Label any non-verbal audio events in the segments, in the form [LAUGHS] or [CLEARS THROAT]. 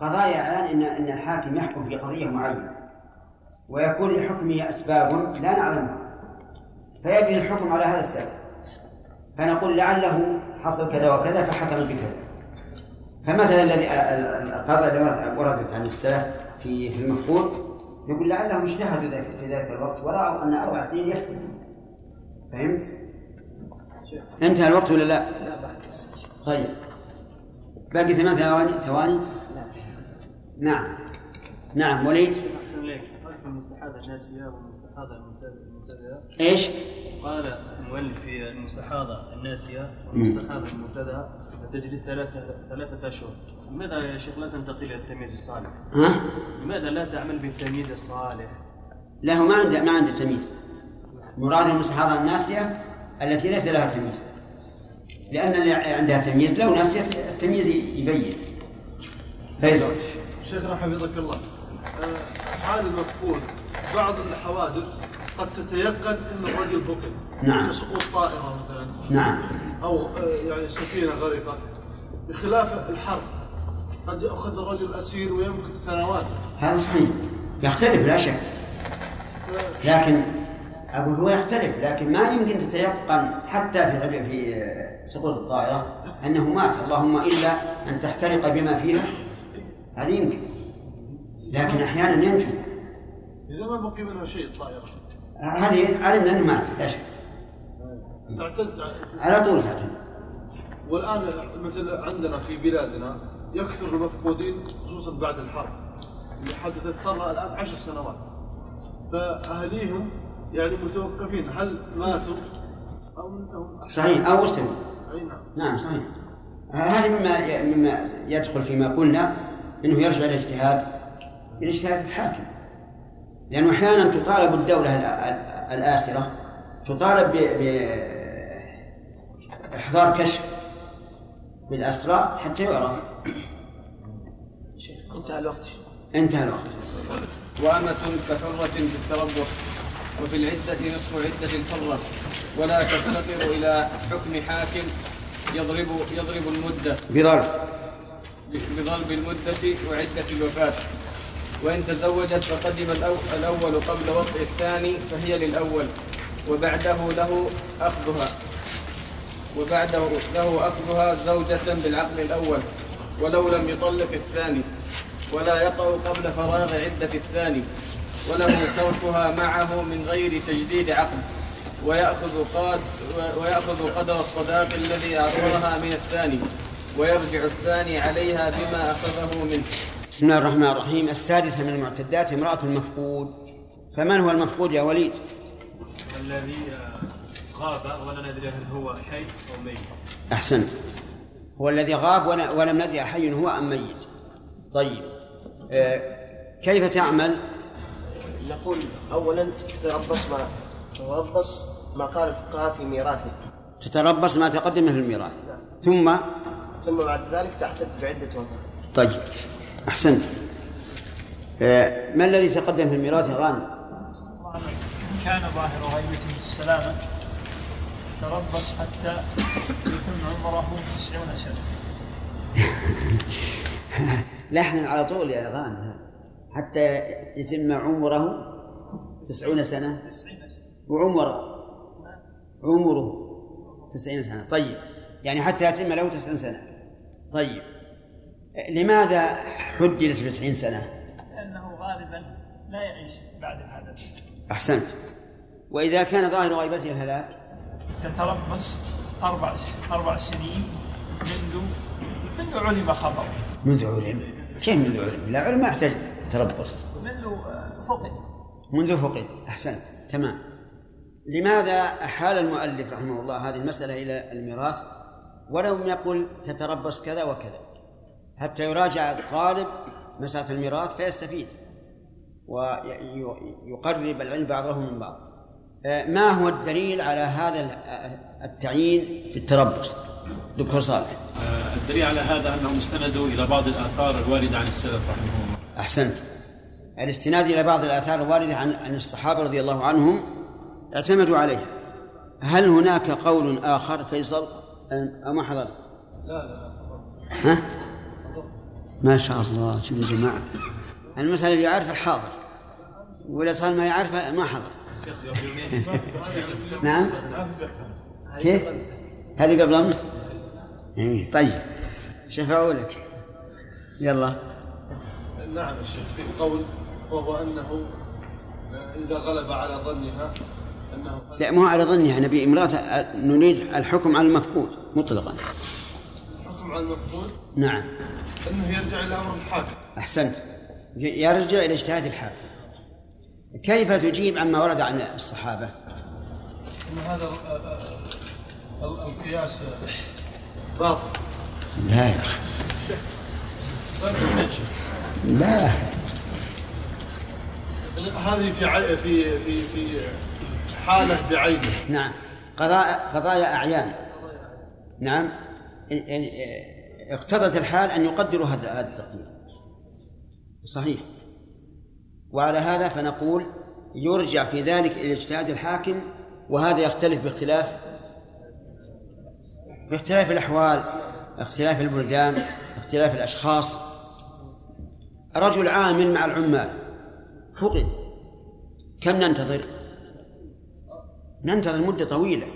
قضايا الآن إن إن الحاكم يحكم في قضية معينة ويكون لحكمه أسباب لا نعلمها فيجري الحكم على هذا السبب. فنقول لعله حصل كذا وكذا فحكم بكذا. فمثلا الذي القضاء التي وردت عن السلف في في المفقود يقول لعلهم اجتهدوا في ذلك الوقت ورأوا أن أربع سنين يكفي فهمت؟ انتهى الوقت ولا لا؟ لا بعد طيب. باقي ثمان ثواني ثواني. نعم. نعم وليد؟ أحسن إليك المستحاضة الناسية والمستحاضة المبتدئة إيش؟ قال المؤلف في المستحاضة الناسية والمستحاضة المبتدئة تجري ثلاثة ثلاثة أشهر. لماذا يا شيخ لا تنتقل إلى التمييز الصالح؟ ها؟ لماذا لا تعمل بالتمييز الصالح؟ له ما عنده ما عنده تمييز. مراد المستحاضة الناسية التي ليس لها تمييز. لأن اللي عندها تمييز لو ناسية التمييز يبين. فيصل شيخنا حفظك الله. آه، حال المفقود بعض الحوادث قد تتيقن إن الرجل بقي. نعم. كسقوط طائرة مثلا. نعم. أو آه، يعني سفينة غرقت بخلاف الحرب قد ياخذ الرجل أسير ويمكث سنوات. هذا صحيح. يختلف لا شك. لكن أقول هو يختلف. لكن ما يمكن تتيقن حتى في في سقوط الطائرة أنه مات. اللهم إلا أن تحترق بما فيها. هذه يمكن. لكن أحيانا ينجو. إذا ما بقي منها شيء الطائره هذه علمنا أنه مات لا شك. تعتد على طول تعتمد والآن مثل عندنا في بلادنا يكثر المفقودين خصوصا بعد الحرب اللي حدثت صار لها الآن عشر سنوات. فأهليهم يعني متوقفين هل ماتوا أو انهم صحيح أو أي نعم. نعم صحيح. هذه مما مما يدخل فيما قلنا. إنه يرجع إلى اجتهاد إلى اجتهاد الحاكم. لأنه أحيانا تطالب الدولة ال- ال- الآسرة تطالب ب ب- احضار كشف بالأسرى حتى يعرف. انتهى الوقت. انتهى الوقت. وأمة كحرة في التربص وفي العدة نصف عدة الحرة ولا تفتقر إلى حكم حاكم يضرب يضرب المدة. بضرب. بضرب المدة وعدة الوفاة. وإن تزوجت فقدم الأو- الأول قبل وضع الثاني فهي للأول وبعده له أخذها. وبعده له أخذها زوجة بالعقل الأول ولو لم يطلق الثاني ولا يطأ قبل فراغ عدة الثاني وله تركها معه من غير تجديد عقد ويأخذ ويأخذ قدر الصداق الذي أعطاها من الثاني. ويرجع الثاني عليها بما أخذه منه. بسم الله الرحمن الرحيم. السادسة من المعتدات امرأة المفقود. فمن هو المفقود يا وليد؟ الذي آه، غاب ولا ندري هل هو حي أو ميت. أحسنت هو الذي غاب ول- ولم ندري حي هو أم ميت. طيب آه كيف تعمل؟ نقول اولا تتربص ما تتربص ما قال الفقهاء في ميراثه تتربص ما تقدم في الميراث. ثم؟ ثم بعد ذلك تعتد بعدة وفاه طيب أحسنت. آه ما الذي تقدم في الميراث يا غانم؟ كان ظاهر غيبته السلامة تربص حتى يتم عمره تسعون سنة. [LAUGHS] لحنا على طول يا غانم. حتى يتم عمره تسعون سنة. وعمره. عمره تسعين سنة. طيب يعني حتى يتم له تسعين سنة. طيب. لماذا حددت بتسعين سنة؟ لأنه غالبا لا يعيش بعد هذا أحسنت. وإذا كان ظاهر غيبته الهلاك؟ تتربص أربع أربع سنين منذ منذ علم خبره. منذ علم. كيف منذ علم؟ لا علم ما يحتاج تربص. منذ فقد منذ فقد أحسنت. تمام. لماذا أحال المؤلف رحمه الله هذه المسألة إلى الميراث؟ ولم يقل تتربص كذا وكذا. حتى يراجع الطالب مسألة الميراث فيستفيد ويقرب العلم بعضه من بعض. ما هو الدليل على هذا التعيين في التربص؟ دكتور صالح. الدليل على هذا انهم استندوا إلى بعض الآثار الواردة عن السلف رحمهم الله. أحسنت. الاستناد إلى بعض الآثار الواردة عن عن الصحابة رضي الله عنهم اعتمدوا عليها. هل هناك قول آخر فيصل أو ما حضرت؟ لا لا ها؟ ما شاء الله شوف يا جماعة؟ المسألة اللي يعرفها حاضر. ولا صار ما يعرفها ما حضر. [LAUGHS] نعم. كيف؟ هذه قبل أمس؟ طيب. شفعوا لك. يلا. نعم الشيخ في قول وهو أنه إذا غلب على ظنها لا مو على ظنها نبي امرأة نريد الحكم على المفقود مطلقا. حكم على المفقود؟ نعم. إنه يرجع إلى أمر الحاكم. أحسنت. يرجع إلى اجتهاد الحاكم. كيف تجيب عما ورد عن الصحابة؟ إن هذا آه، آه، القياس باطل. لا يا أخي. لا. هذه في. في في في حاله بعينه. نعم. قضاء قضايا أعيان. نعم. اقتضت الحال أن يقدروا هذا هذا التقدير. صحيح. وعلى هذا فنقول يرجع في ذلك إلى اجتهاد الحاكم وهذا يختلف باختلاف باختلاف الأحوال اختلاف البلدان اختلاف الأشخاص. رجل عامل مع العمال. فقد كم ننتظر؟ ننتظر مدة طويلة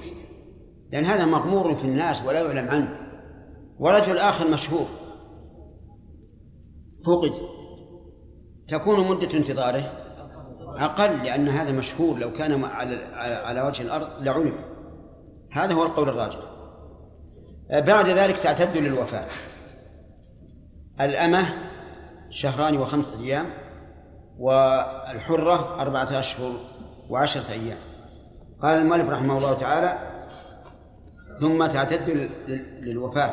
لأن هذا مغمور في الناس ولا يعلم عنه. ورجل آخر مشهور. فقد تكون مدة انتظاره أقل لأن هذا مشهور. لو كان على على وجه الأرض لعلم. هذا هو القول الراجح. بعد ذلك تعتد للوفاة. الأمة شهران وخمسة أيام والحرة أربعة أشهر وعشرة أيام. قال المؤلف رحمه الله تعالى ثم تعتد للوفاة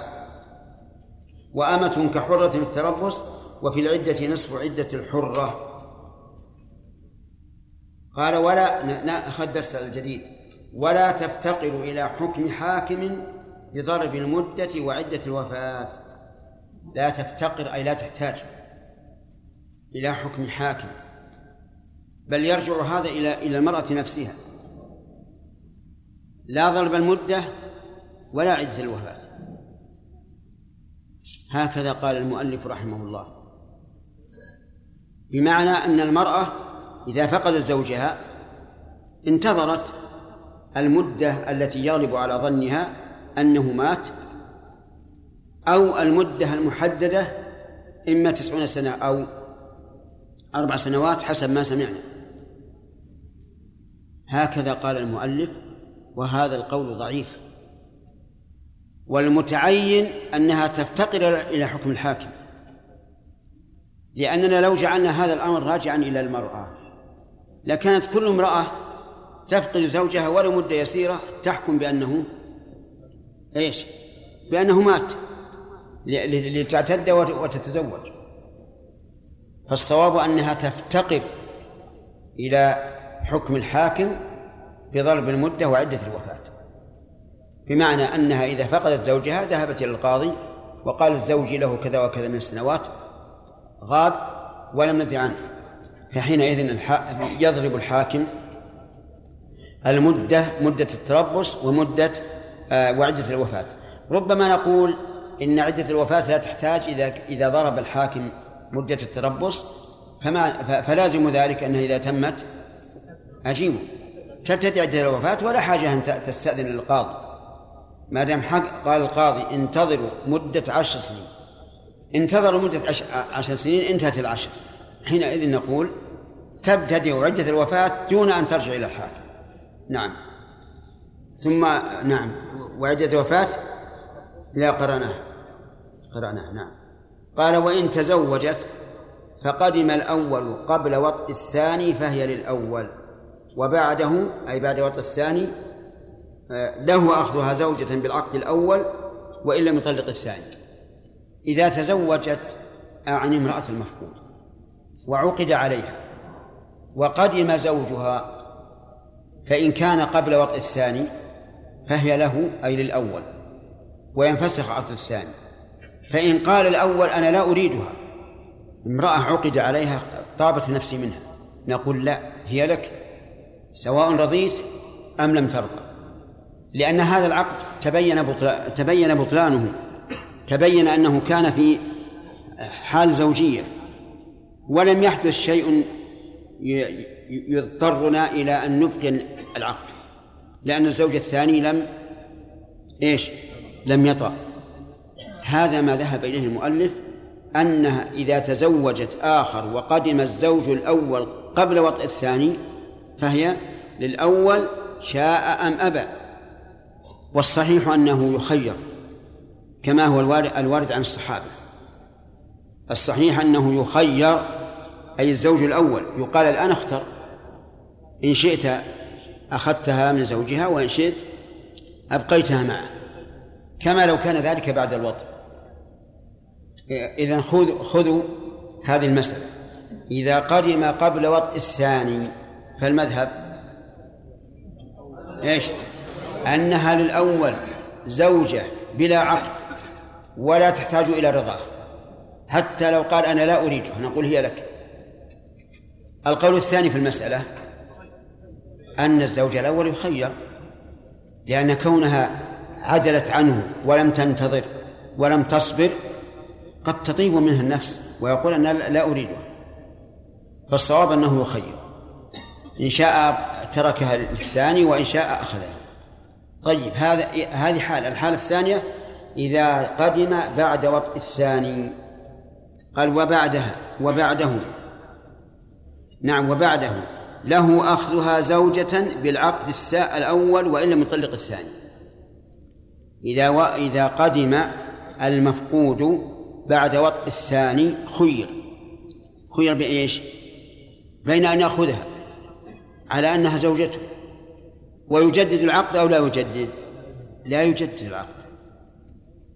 وأمة كحرة في التربص وفي العدة نصف عدة الحرة. قال ولا نأخذ درس الجديد. ولا تفتقر إلى حكم حاكم بضرب المدة وعدة الوفاة. لا تفتقر أي لا تحتاج إلى حكم حاكم بل يرجع هذا إلى إلى المرأة نفسها. لا ضرب المدة ولا عجز الوفاة. هكذا قال المؤلف رحمه الله. بمعنى أن المرأة إذا فقدت زوجها انتظرت المدة التي يغلب على ظنها أنه مات أو المدة المحددة إما تسعون سنة أو أربع سنوات حسب ما سمعنا. هكذا قال المؤلف وهذا القول ضعيف. والمتعين أنها تفتقر إلى حكم الحاكم. لأننا لو جعلنا هذا الأمر راجعا إلى المرأة لكانت كل امرأة تفقد زوجها ولو مدة يسيرة تحكم بأنه إيش؟ بأنه مات لتعتد وتتزوج. فالصواب أنها تفتقر إلى حكم الحاكم بضرب المدة وعدة الوفاة. بمعنى أنها إذا فقدت زوجها ذهبت إلى القاضي وقالت زوجي له كذا وكذا من السنوات غاب ولم ندري عنه. فحينئذ يضرب الحاكم المدة مدة التربص ومدة آه، وعدة الوفاة. ربما نقول إن عدة الوفاة لا تحتاج إذا إذا ضرب الحاكم مدة التربص فما فلازم ذلك أنها إذا تمت أجيبه. تبتدي عدة الوفاة؟ ولا حاجة أن تستأذن للقاضي ما دام حق قال القاضي انتظروا مدة عشر سنين. انتظروا مدة عشر سنين انتهت العشر. حينئذ نقول تبتدئ عدة الوفاة دون أن ترجع إلى الحاكم نعم. ثم نعم. وعدة الوفاة لا قرناه قرأناه نعم. قال وإن تزوجت فقدم الأول قبل وطء الثاني فهي للأول. وبعده أي بعد وطء الثاني له أخذها زوجة بالعقد الأول وإن لم يطلق الثاني. إذا تزوجت عن امرأة المفقود وعقد عليها وقدم زوجها فإن كان قبل وطء الثاني فهي له أي للأول وينفسخ عقد الثاني. فإن قال الأول أنا لا أريدها امرأة عقد عليها طابت نفسي منها نقول لا هي لك. سواء رضيت أم لم ترضى. لأن هذا العقد تبين تبين بطلانه. تبين أنه كان في حال زوجية. ولم يحدث شيء يضطرنا إلى أن نبقي العقد. لأن الزوج الثاني لم إيش؟ لم يطأ هذا ما ذهب إليه المؤلف أنها إذا تزوجت آخر وقدم الزوج الأول قبل وطئ الثاني فهي للأول شاء أم أبى. والصحيح أنه يخير كما هو الوارد, عن الصحابة. الصحيح أنه يخير أي الزوج الأول. يقال الآن اختر. إن شئت أخذتها من زوجها وإن شئت أبقيتها معه. كما لو كان ذلك بعد الوطء إذا خذوا خذوا هذه المسألة. إذا قدم قبل وطء الثاني فالمذهب إيش؟ أنها للأول زوجة بلا عقد ولا تحتاج إلى رضاه حتى لو قال أنا لا أريدها نقول هي لك. القول الثاني في المسألة أن الزوج الأول يخير لأن كونها عدلت عنه ولم تنتظر ولم تصبر قد تطيب منها النفس ويقول أنا لا أريدها فالصواب أنه يخير. إن شاء تركها الثاني وإن شاء أخذها. طيب هذا هذه حال. الحالة الثانية إذا قدم بعد وطء الثاني. قال وبعدها وبعده. نعم وبعده. له أخذها زوجة بالعقد الأول وإن لم يطلق الثاني. إذا و... إذا قدم المفقود بعد وطء الثاني خير. خير بإيش؟ بين أن يأخذها. على أنها زوجته. ويجدد العقد أو لا يجدد؟ لا يجدد العقد.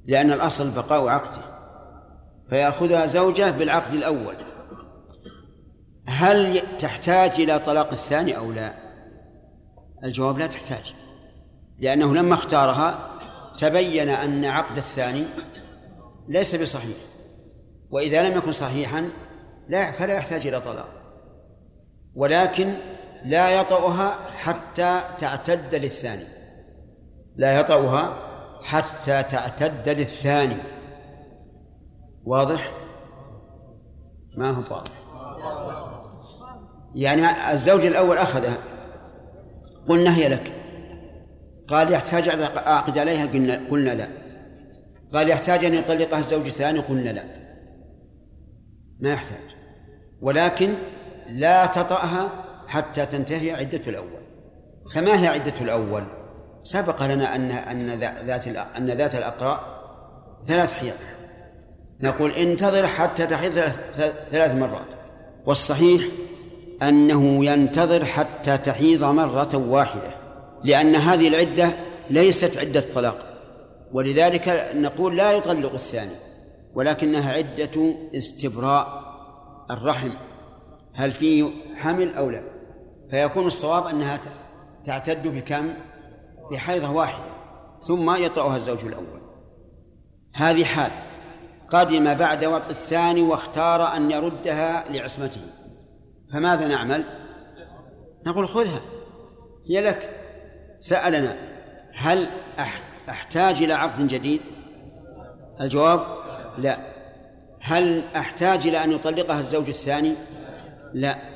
لأن الأصل بقاء عقده. فيأخذها زوجة بالعقد الأول. هل تحتاج إلى طلاق الثاني أو لا؟ الجواب لا تحتاج. لأنه لما اختارها تبين أن عقد الثاني ليس بصحيح. وإذا لم يكن صحيحا لا فلا يحتاج إلى طلاق. ولكن لا يطأها حتى تعتد للثاني. لا يطأها حتى تعتد للثاني. واضح؟ ما هو واضح. يعني الزوج الأول أخذها. قلنا هي لك. قال يحتاج أعقد عليها؟ قلنا, قلنا لا. قال يحتاج أن يطلقها الزوج الثاني؟ قلنا لا. ما يحتاج. ولكن لا تطأها حتى تنتهي عدة الأول. فما هي عدة الأول؟ سبق لنا أن أن ذات أن ذات الأقراء ثلاث حيض. نقول انتظر حتى تحيض ثلاث مرات. والصحيح أنه ينتظر حتى تحيض مرة واحدة لأن هذه العدة ليست عدة طلاق. ولذلك نقول لا يطلق الثاني ولكنها عدة استبراء الرحم. هل فيه حمل أو لا؟ فيكون الصواب أنها تعتد بكم بحيضة واحدة ثم يطأها الزوج الأول. هذه حال. قدم بعد وطء الثاني واختار أن يردها لعصمته. فماذا نعمل؟ نقول خذها. هي لك. سألنا هل أحتاج إلى عقد جديد؟ الجواب لا. هل أحتاج إلى أن يطلقها الزوج الثاني؟ لا.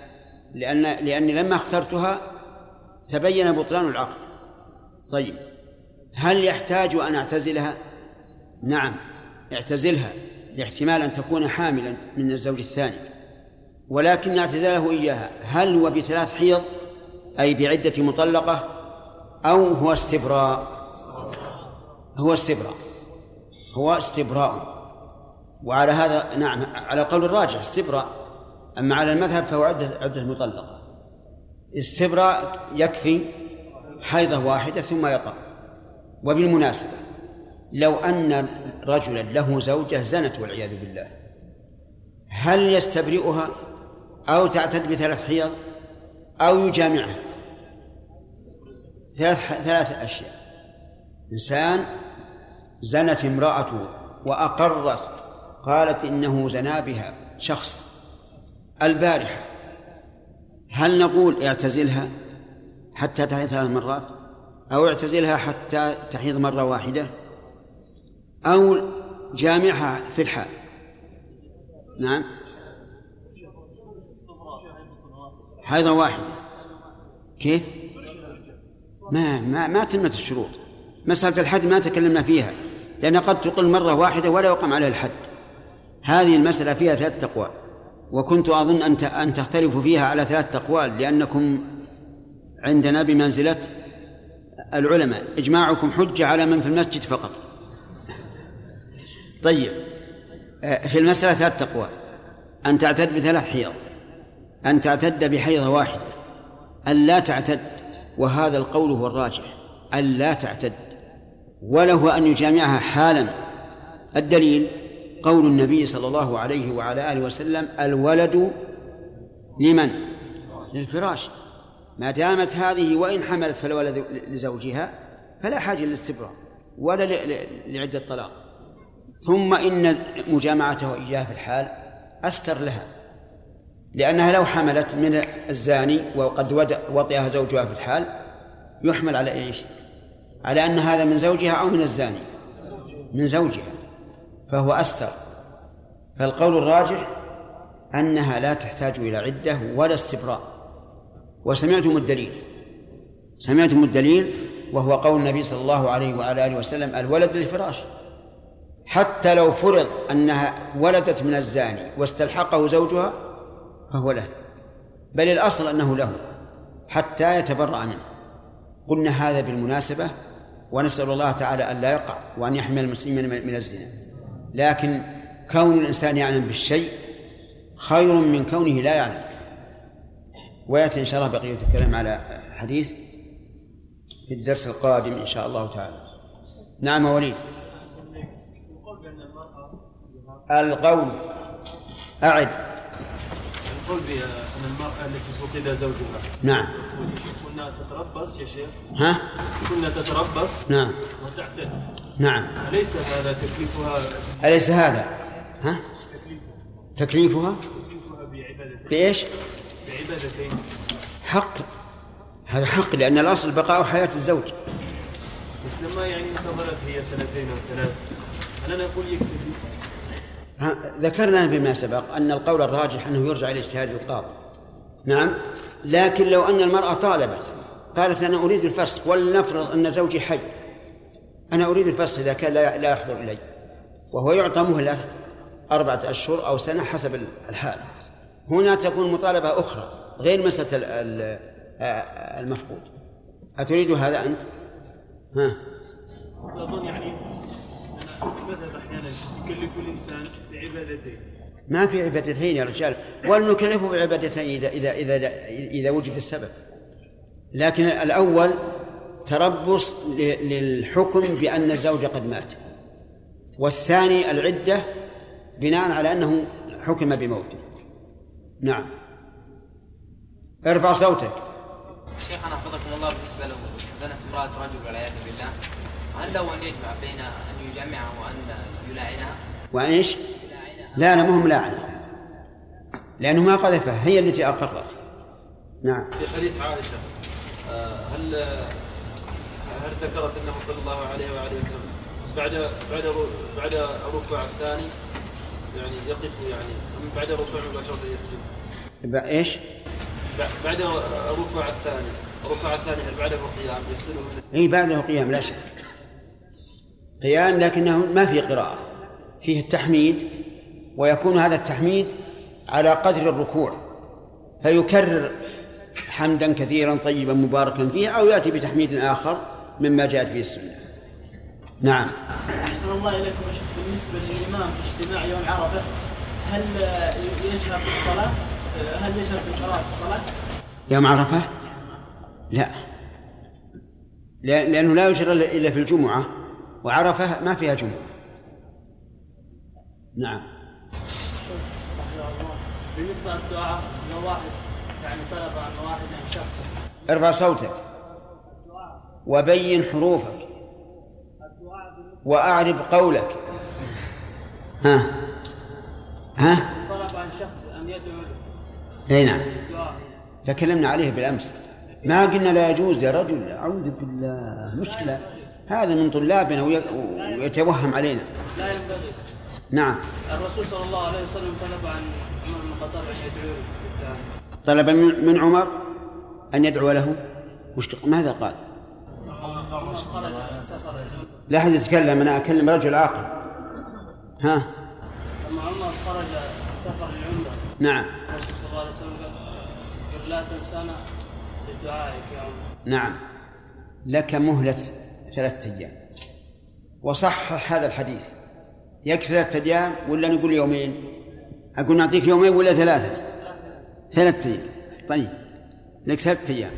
لأن لأني لما اخترتها تبين بطلان العقد. طيب هل يحتاج أن أعتزلها؟ نعم اعتزلها لاحتمال أن تكون حاملا من الزوج الثاني. ولكن اعتزاله إياها هل هو بثلاث حيض؟ أي بعدة مطلقة؟ أو هو استبراء؟ هو استبراء. هو استبراء. وعلى هذا نعم على القول الراجح استبراء. أما على المذهب فهو عدة عدة مطلقة. استبراء يكفي حيضة واحدة ثم يطأ وبالمناسبة لو أن رجلا له زوجة زنت والعياذ بالله هل يستبرئها أو تعتد بثلاث حيض أو يجامعها؟ ثلاث ثلاث أشياء. إنسان زنت امرأته وأقرت قالت إنه زنا بها شخص البارحة. هل نقول اعتزلها حتى تحيض ثلاث مرات؟ أو اعتزلها حتى تحيض مرة واحدة؟ أو جامعها في الحال؟ نعم. حيضة واحدة. كيف؟ ما ما ما تمت الشروط. مسألة الحد ما تكلمنا فيها لأن قد تقل مرة واحدة ولا يقام عليها الحد. هذه المسألة فيها ثلاث تقوى. وكنت أظن أن أن تختلفوا فيها على ثلاث أقوال لأنكم عندنا بمنزلة العلماء. إجماعكم حجة على من في المسجد فقط. طيب في المسألة ثلاث تقوى أن تعتد بثلاث حيض. أن تعتد بحيضة واحدة. أن لا تعتد وهذا القول هو الراجح. أن لا تعتد وله أن يجامعها حالا. الدليل قول النبي صلى الله عليه وعلى آله وسلم الولد لمن؟ للفراش ما دامت هذه وإن حملت فالولد لزوجها فلا حاجة للاستبراء ولا لعدة طلاق ثم إن مجامعته إياه في الحال أستر لها لأنها لو حملت من الزاني وقد وطئها زوجها في الحال يحمل على إيش؟ على أن هذا من زوجها أو من الزاني من زوجها فهو أستر. فالقول الراجح أنها لا تحتاج إلى عدة ولا استبراء. وسمعتم الدليل. سمعتم الدليل وهو قول النبي صلى الله عليه وعلى آله وسلم الولد للفراش. حتى لو فرض أنها ولدت من الزاني واستلحقه زوجها فهو له. بل الأصل أنه له حتى يتبرأ منه. قلنا هذا بالمناسبة ونسأل الله تعالى أن لا يقع وأن يحمي المسلمين من الزنا. لكن كون الإنسان يعلم بالشيء خير من كونه لا يعلم. ويأتي إن شاء الله بقية الكلام على حديث في الدرس القادم إن شاء الله تعالى. نعم وليد. القول. أعد. القول بأن المرأة التي فقد زوجها. نعم. كنا تتربص يا شيخ. ها؟ كنا تتربص. نعم. وتعتد. نعم. أليس هذا تكليفها؟ أليس هذا؟ ها؟ تكليفها؟ تكليفها بعبادتين. بإيش؟ بعبادتين. حق. هذا حق لأن الأصل بقاء حياة الزوج. بس لما يعني انتظرت هي سنتين أو ثلاث أنا نقول يكتفي؟ ذكرنا بما سبق أن القول الراجح أنه يرجع إلى اجتهاد القاضي. نعم. لكن لو أن المرأة طالبت قالت أنا أريد الفسخ ولنفرض أن زوجي حي. أنا أريد الفسخ إذا كان لا يحضر إلي. وهو يعطى مهلة أربعة أشهر أو سنة حسب الحال. هنا تكون مطالبة أخرى غير مسألة ال- ال- المفقود. أتريد هذا أنت؟ ها. أظن يعني المذهب أحيانا يكلف الإنسان بعبادتين ما في عبادتين يا رجال. ولنكلفه بعبادتين إذا إذا إذا إذا وجد السبب. لكن الأول تربص للحكم بأن الزوج قد مات. والثاني العدة بناء على أنه حكم بموته. نعم. ارفع صوتك. شيخنا حفظكم الله بالنسبة له زنت امرأة رجل والعياذ بالله. هل له أن يجمع بين أن يجمعها وأن يلاعنها؟ وأن إيش؟ لا لا مهم لاعنة. لأنه ما قذفها هي التي أقرت. نعم. في حديث عائشة آه، هل هل ذكرت أنه صلى الله عليه وآله وسلم بعد بعد بعد الركوع الثاني يعني يقف يعني بعد الركوع مباشرة يسجد؟ بع- بعد الركوع الثاني الركوع الثاني هل بعده قيام؟ يغسله إي بعده قيام لا شك. قيام لكنه ما في قراءة فيه التحميد ويكون هذا التحميد على قدر الركوع. فيكرر حمدا كثيرا طيبا مباركا فيه أو يأتي بتحميد آخر. مما جاءت به السنة. نعم. أحسن الله إليكم يا شيخ. بالنسبة للإمام في اجتماع يوم عرفة هل يجهر في الصلاة؟ هل يجهر في القراءة في الصلاة؟ يوم عرفة؟ لا. لأ- لأنه لا يجرى إلا في الجمعة وعرفة ما فيها جمعة. نعم. بالنسبة للدعاء لو واحد يعني طلب عن واحد عن شخص. ارفع صوتك. وبين حروفك. وأعرب قولك. ها؟ ها؟ طلب عن شخص أن يدعو إي نعم. تكلمنا عليه بالأمس. ما قلنا لا يجوز يا رجل. أعوذ بالله. مشكلة. هذا من طلابنا وي- ويتوهم علينا. لا ينبغي نعم. الرسول صلى الله عليه وسلم طلب عن عمر بن الخطاب أن يدعو له. طلب من من عمر أن يدعو له. وش ماذا قال؟ عمر خرج على السفر لا أحد يتكلم أنا أكلم رجل عاقل. ها؟ لما عمر خرج سفر العمره نعم. الرسول صلى الله عليه وسلم قال لا تنسانا بدعائك يا عمر نعم. لك مهلة ثلاثة أيام. وصحح هذا الحديث. يكفي ثلاثة أيام ولا نقول يومين؟ أقول نعطيك يومين ولا ثلاثة؟ ثلاثة أيام. طيب. لك ثلاثة أيام.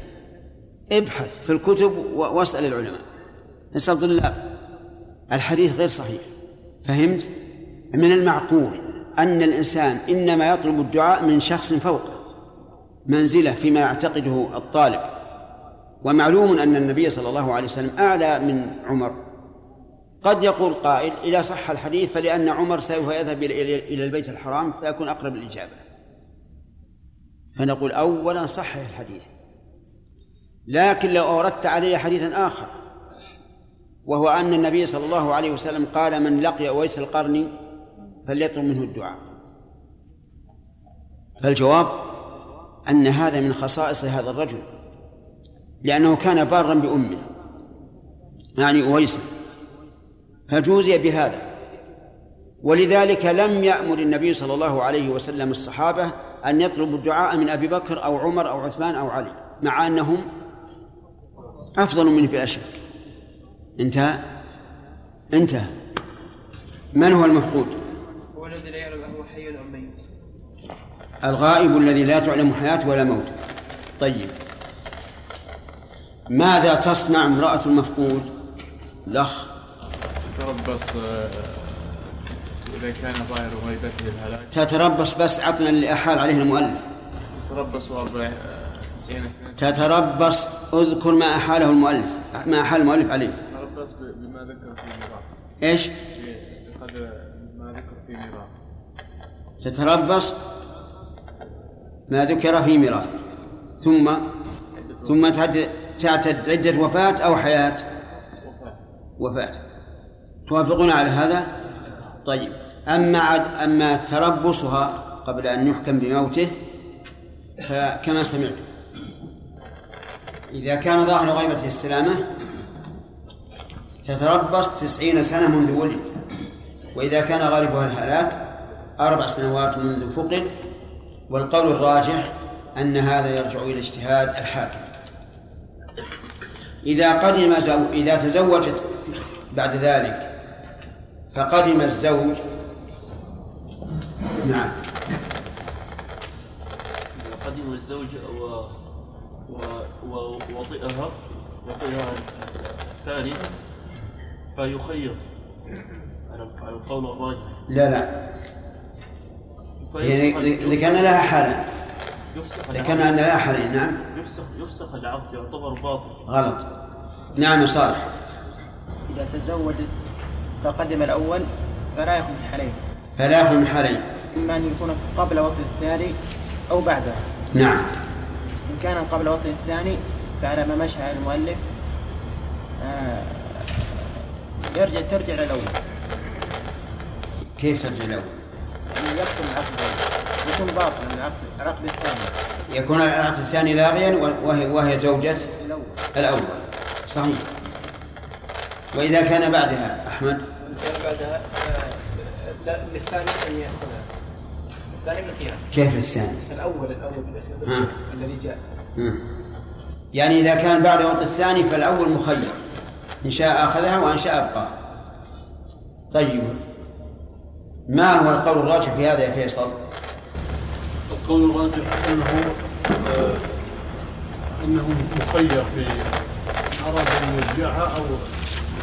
ابحث في الكتب واسأل العلماء. اسأل طلاب الحديث غير صحيح. فهمت؟ من المعقول أن الإنسان إنما يطلب الدعاء من شخص فوقه. منزلة فيما يعتقده الطالب. ومعلوم أن النبي صلى الله عليه وسلم أعلى من عمر. قد يقول قائل إذا صح الحديث فلأن عمر سوف يذهب إلى البيت الحرام فيكون أقرب الإجابة فنقول أولا صحح الحديث. لكن لو أوردت عليه حديثا آخر وهو أن النبي صلى الله عليه وسلم قال من لقي أويس القرن فليطلب منه الدعاء. فالجواب أن هذا من خصائص هذا الرجل لأنه كان بارا بأمه يعني أويس فجوزي بهذا. ولذلك لم يأمر النبي صلى الله عليه وسلم الصحابة أن يطلبوا الدعاء من أبي بكر أو عمر أو عثمان أو علي مع أنهم أفضل منه بلا شك. انتهى انتهى من هو المفقود؟ هو الذي لا يعلم هو حي ام ميت. الغائب الذي لا تعلم حياته ولا موته طيب. ماذا تصنع امرأة المفقود؟ الأخ. تربص آه، إذا كان ظاهر غيبته الهلاك تتربص بس عطنا اللي أحال عليه المؤلف. تربص أربع سنة تتربص اذكر ما أحاله المؤلف ما أحال المؤلف عليه. تربص ب- بما ذكر في ميراث إيش؟ بقدر ما ذكر في ميراث تتربص ما ذكر في ميراث ثم ثم تعتد عدة وفاة أو حياة؟ وفاة. توافقون على هذا؟ طيب. أما أما تربصها قبل أن يحكم بموته فكما سمعت إذا كان ظاهر غيبته السلامة تتربص تسعين سنة منذ ولد. وإذا كان غالبها الهلاك أربع سنوات منذ فقد. والقول الراجح أن هذا يرجع إلى اجتهاد الحاكم. إذا قدم زو... إذا تزوجت بعد ذلك فقدم الزوج. نعم. قدم الزوج و... و... ووطئها وطئها الثاني فيخير. على على القول الراجح. لا لا. يعني ذكرنا لها حالة يفسخ ذكرنا أن لها حالين نعم. يفسخ يفسخ العقد يعتبر باطل. غلط. نعم يا صالح. إذا تزوجت فقدم الأول فلا يخرج من حالين فلا يخلو من حالين إما أن يكون قبل وطئ الثاني أو بعدها. نعم. إن كان قبل وطئ الثاني فعلى ما مشى على المؤلف آه يرجع ترجع إلى الأول. كيف ترجع الأول؟ يعني يبطل العقد يكون باطلا العقد الثاني. يكون العقد الثاني لاغيا وهي وهي زوجة الأول. الأول. صحيح. وإذا كان بعدها أحمد؟ كان بعدها آه، للثاني أن يأخذها. كيف الثاني؟ الأول الأول بالاسم ها. الذي جاء. يعني إذا كان بعد وقت الثاني فالأول مخير إن شاء أخذها وإن شاء أبقاها طيب ما هو القول الراجح في هذا يا فيصل؟ القول الراجح أنه آه، أنه مخير في اراد ان يرجعها أو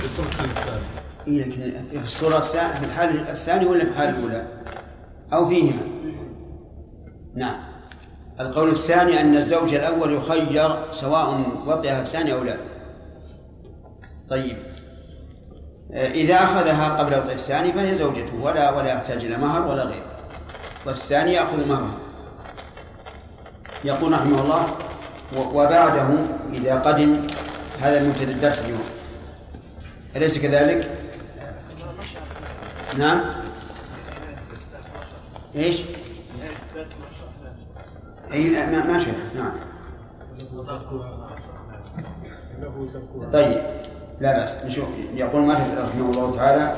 يتركها للثاني إيه لكن في الصورة الثانية في الحال الثاني ولا في الحال الأولى؟ أو فيهما؟ نعم. القول الثاني أن الزوج الأول يخير سواء وطئها الثاني أو لا. طيب. آه، إذا أخذها قبل وطئ الثاني فهي زوجته ولا ولا يحتاج إلى مهر ولا غيره. والثاني يأخذ مهرها يقول رحمه الله وبعده إذا قدم هذا منتدى الدرس اليوم. أليس كذلك؟ نعم. إيش؟ أي ما ما شرحت نعم. طيب لا بأس. نشوف. يقول مالك رحمه الله تعالى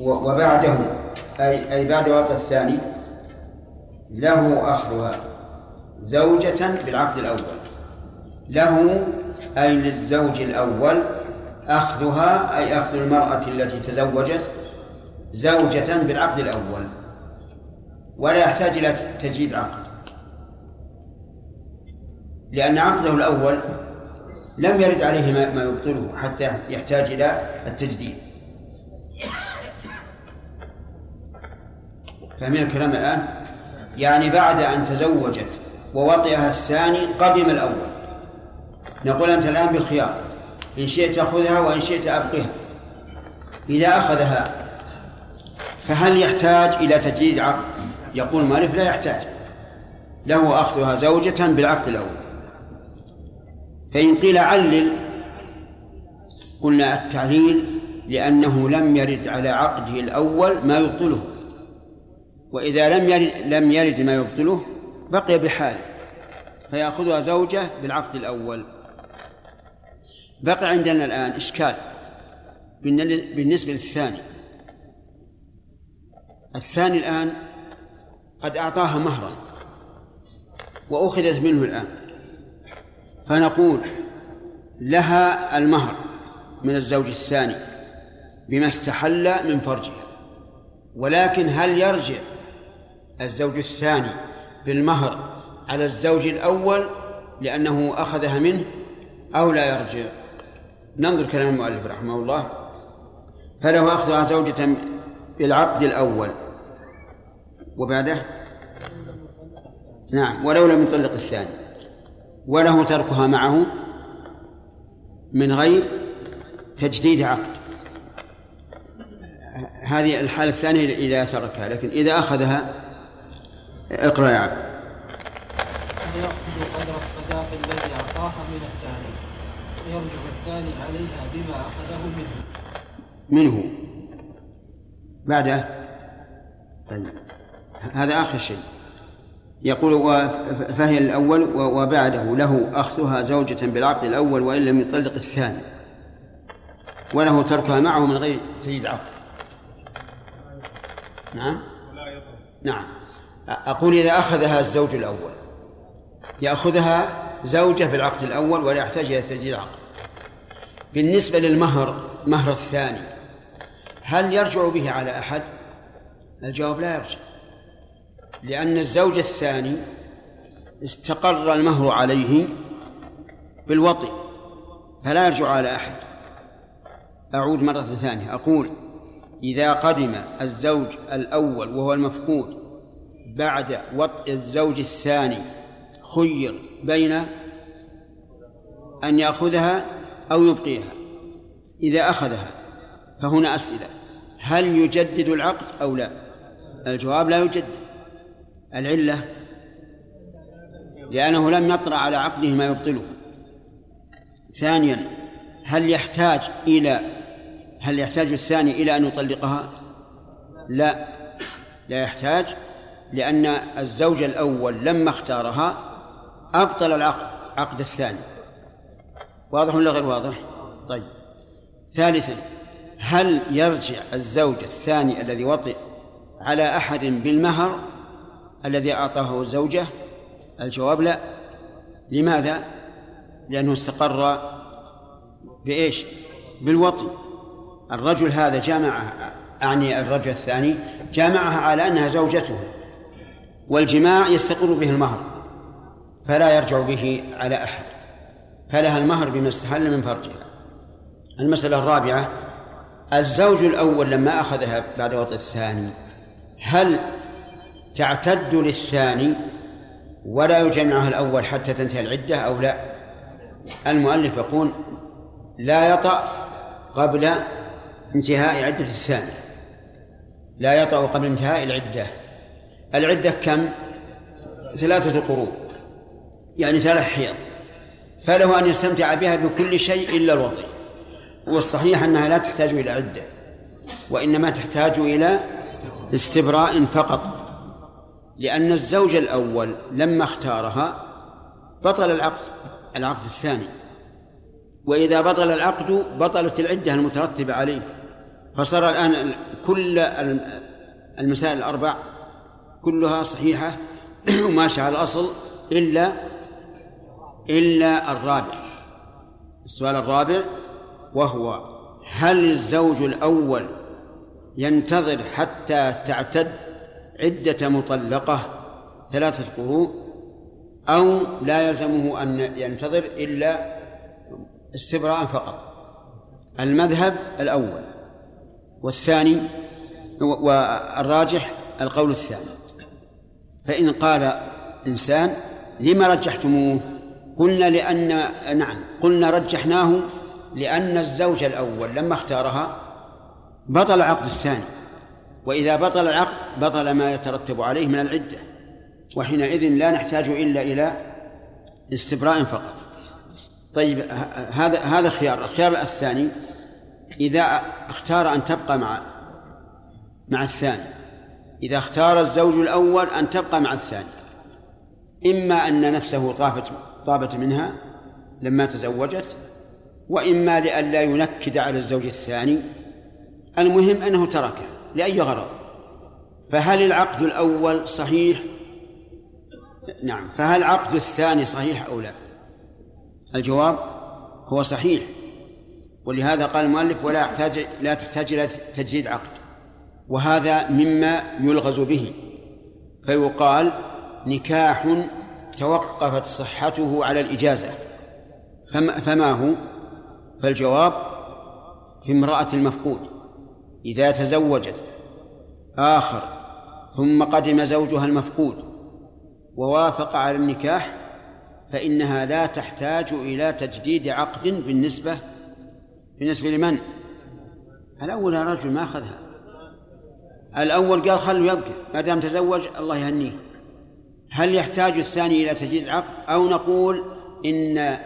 وبعده أي أي بعد وقت الثاني له أخذها زوجة بالعقد الأول. له أي للزوج الأول أخذها أي أخذ المرأة التي تزوجت زوجة بالعقد الأول. ولا يحتاج إلى تجديد عقد لأن عقده الأول لم يرد عليه ما يبطله حتى يحتاج إلى التجديد فاهمين الكلام الآن؟ يعني بعد أن تزوجت ووطئها الثاني قدم الأول نقول أنت الآن بالخيار إن شئت خذها وإن شئت أبقها إذا أخذها فهل يحتاج إلى تجديد عقد؟ يقول مالك لا يحتاج. له أخذها زوجة بالعقد الأول. فإن قيل علل قلنا التعليل لأنه لم يرد على عقده الأول ما يبطله. وإذا لم يرد لم يرد ما يبطله بقي بحاله فيأخذها زوجة بالعقد الأول. بقي عندنا الآن إشكال بالنسبة للثاني. الثاني الآن قد أعطاها مهرا وأخذت منه الآن. فنقول لها المهر من الزوج الثاني بما استحل من فرجها. ولكن هل يرجع الزوج الثاني بالمهر على الزوج الأول لأنه أخذها منه أو لا يرجع؟ ننظر كلام المؤلف رحمه الله. فله أخذها زوجة بالعقد الأول. وبعده؟ نعم. ولو لم يطلق الثاني. وله تركها معه من غير تجديد عقد. هذه الحالة الثانية إذا تركها لكن إذا أخذها اقرأ يا عبد. يأخذ قدر الصداق الذي أعطاها من الثاني. ويرجع الثاني عليها بما أخذه منه. منه. بعده؟ طيب. هذا آخر شيء. يقول فهي الأول وبعده له أخذها زوجة بالعقد الأول وإن لم يطلق الثاني. وله تركها معه من غير تجديد عقد. نعم؟ نعم. أقول إذا أخذها الزوج الأول. يأخذها زوجة بالعقد الأول ولا يحتاج إلى تجديد عقد. بالنسبة للمهر مهر الثاني هل يرجع به على أحد؟ الجواب لا يرجع. لأن الزوج الثاني استقر المهر عليه بالوطئ فلا يرجع على أحد. أعود مرة ثانية. أقول إذا قدم الزوج الأول وهو المفقود بعد وطئ الزوج الثاني خير بين أن يأخذها أو يبقيها. إذا أخذها فهنا أسئلة. هل يجدد العقد أو لا؟ الجواب لا يجدد. العلة لأنه لم يطرأ على عقده ما يبطله. ثانيا هل يحتاج إلى هل يحتاج الثاني إلى أن يطلقها؟ لا لا يحتاج لأن الزوج الأول لما اختارها أبطل العقد عقد الثاني. واضح ولا غير واضح؟ طيب. ثالثا هل يرجع الزوج الثاني الذي وطئ على أحد بالمهر؟ الذي أعطاه زوجه؟ الجواب لا. لماذا؟ لأنه استقر بإيش؟ بالوطي الرجل هذا جامع أعني الرجل الثاني جامعها على أنها زوجته والجماع يستقر به المهر فلا يرجع به على أحد. فلها المهر بما استحل من فرجها. المسألة الرابعة الزوج الأول لما أخذها بعد وطئ الثاني هل تعتد للثاني ولا يجمعها الأول حتى تنتهي العدة أو لا؟ المؤلف يقول لا يطأ قبل انتهاء عدة الثاني لا يطأ قبل انتهاء العدة. العدة كم؟ ثلاثة قروء يعني ثلاث حيض. فله أن يستمتع بها بكل شيء إلا الوضع والصحيح أنها لا تحتاج إلى عدة وإنما تحتاج إلى استبراء فقط. لأن الزوج الأول لما اختارها بطل العقد العقد الثاني. وإذا بطل العقد بطلت العدة المترتبة عليه. فصار الآن كل المسائل الأربع كلها صحيحة [CLEARS THROAT] وماشية على الأصل إلا إلا الرابع. السؤال الرابع وهو هل الزوج الأول ينتظر حتى تعتد؟ عدة مطلقة ثلاثة قروء أو لا يلزمه أن ينتظر إلا استبراء فقط. المذهب الأول والثاني والراجح القول الثاني. فإن قال إنسان لما رجحتموه؟ قلنا لأن نعم قلنا رجحناه لأن الزوج الأول لما اختارها بطل العقد الثاني. وإذا بطل العقد بطل ما يترتب عليه من العدة وحينئذ لا نحتاج إلا إلى استبراء فقط. طيب هذا هذا خيار. الخيار الثاني إذا اختار أن تبقى مع مع الثاني. إذا اختار الزوج الأول أن تبقى مع الثاني. إما أن نفسه طافت طابت منها لما تزوجت وإما لئلا ينكد على الزوج الثاني. المهم أنه تركه لأي غرض؟ فهل العقد الأول صحيح؟ نعم فهل العقد الثاني صحيح أو لا؟ الجواب هو صحيح ولهذا قال المؤلف ولا يحتاج لا تحتاج إلى تجديد عقد وهذا مما يلغز به. فيقال نكاح توقفت صحته على الإجازة. فما, فما هو؟ فالجواب في امرأة المفقود. إذا تزوجت. آخر ثم قدم زوجها المفقود ووافق على النكاح فإنها لا تحتاج إلى تجديد عقد بالنسبة بالنسبة لمن؟ الأول رجل ما أخذها. الأول قال خلوا يبقى ما دام تزوج الله يهنيه. هل يحتاج الثاني إلى تجديد عقد؟ أو نقول إن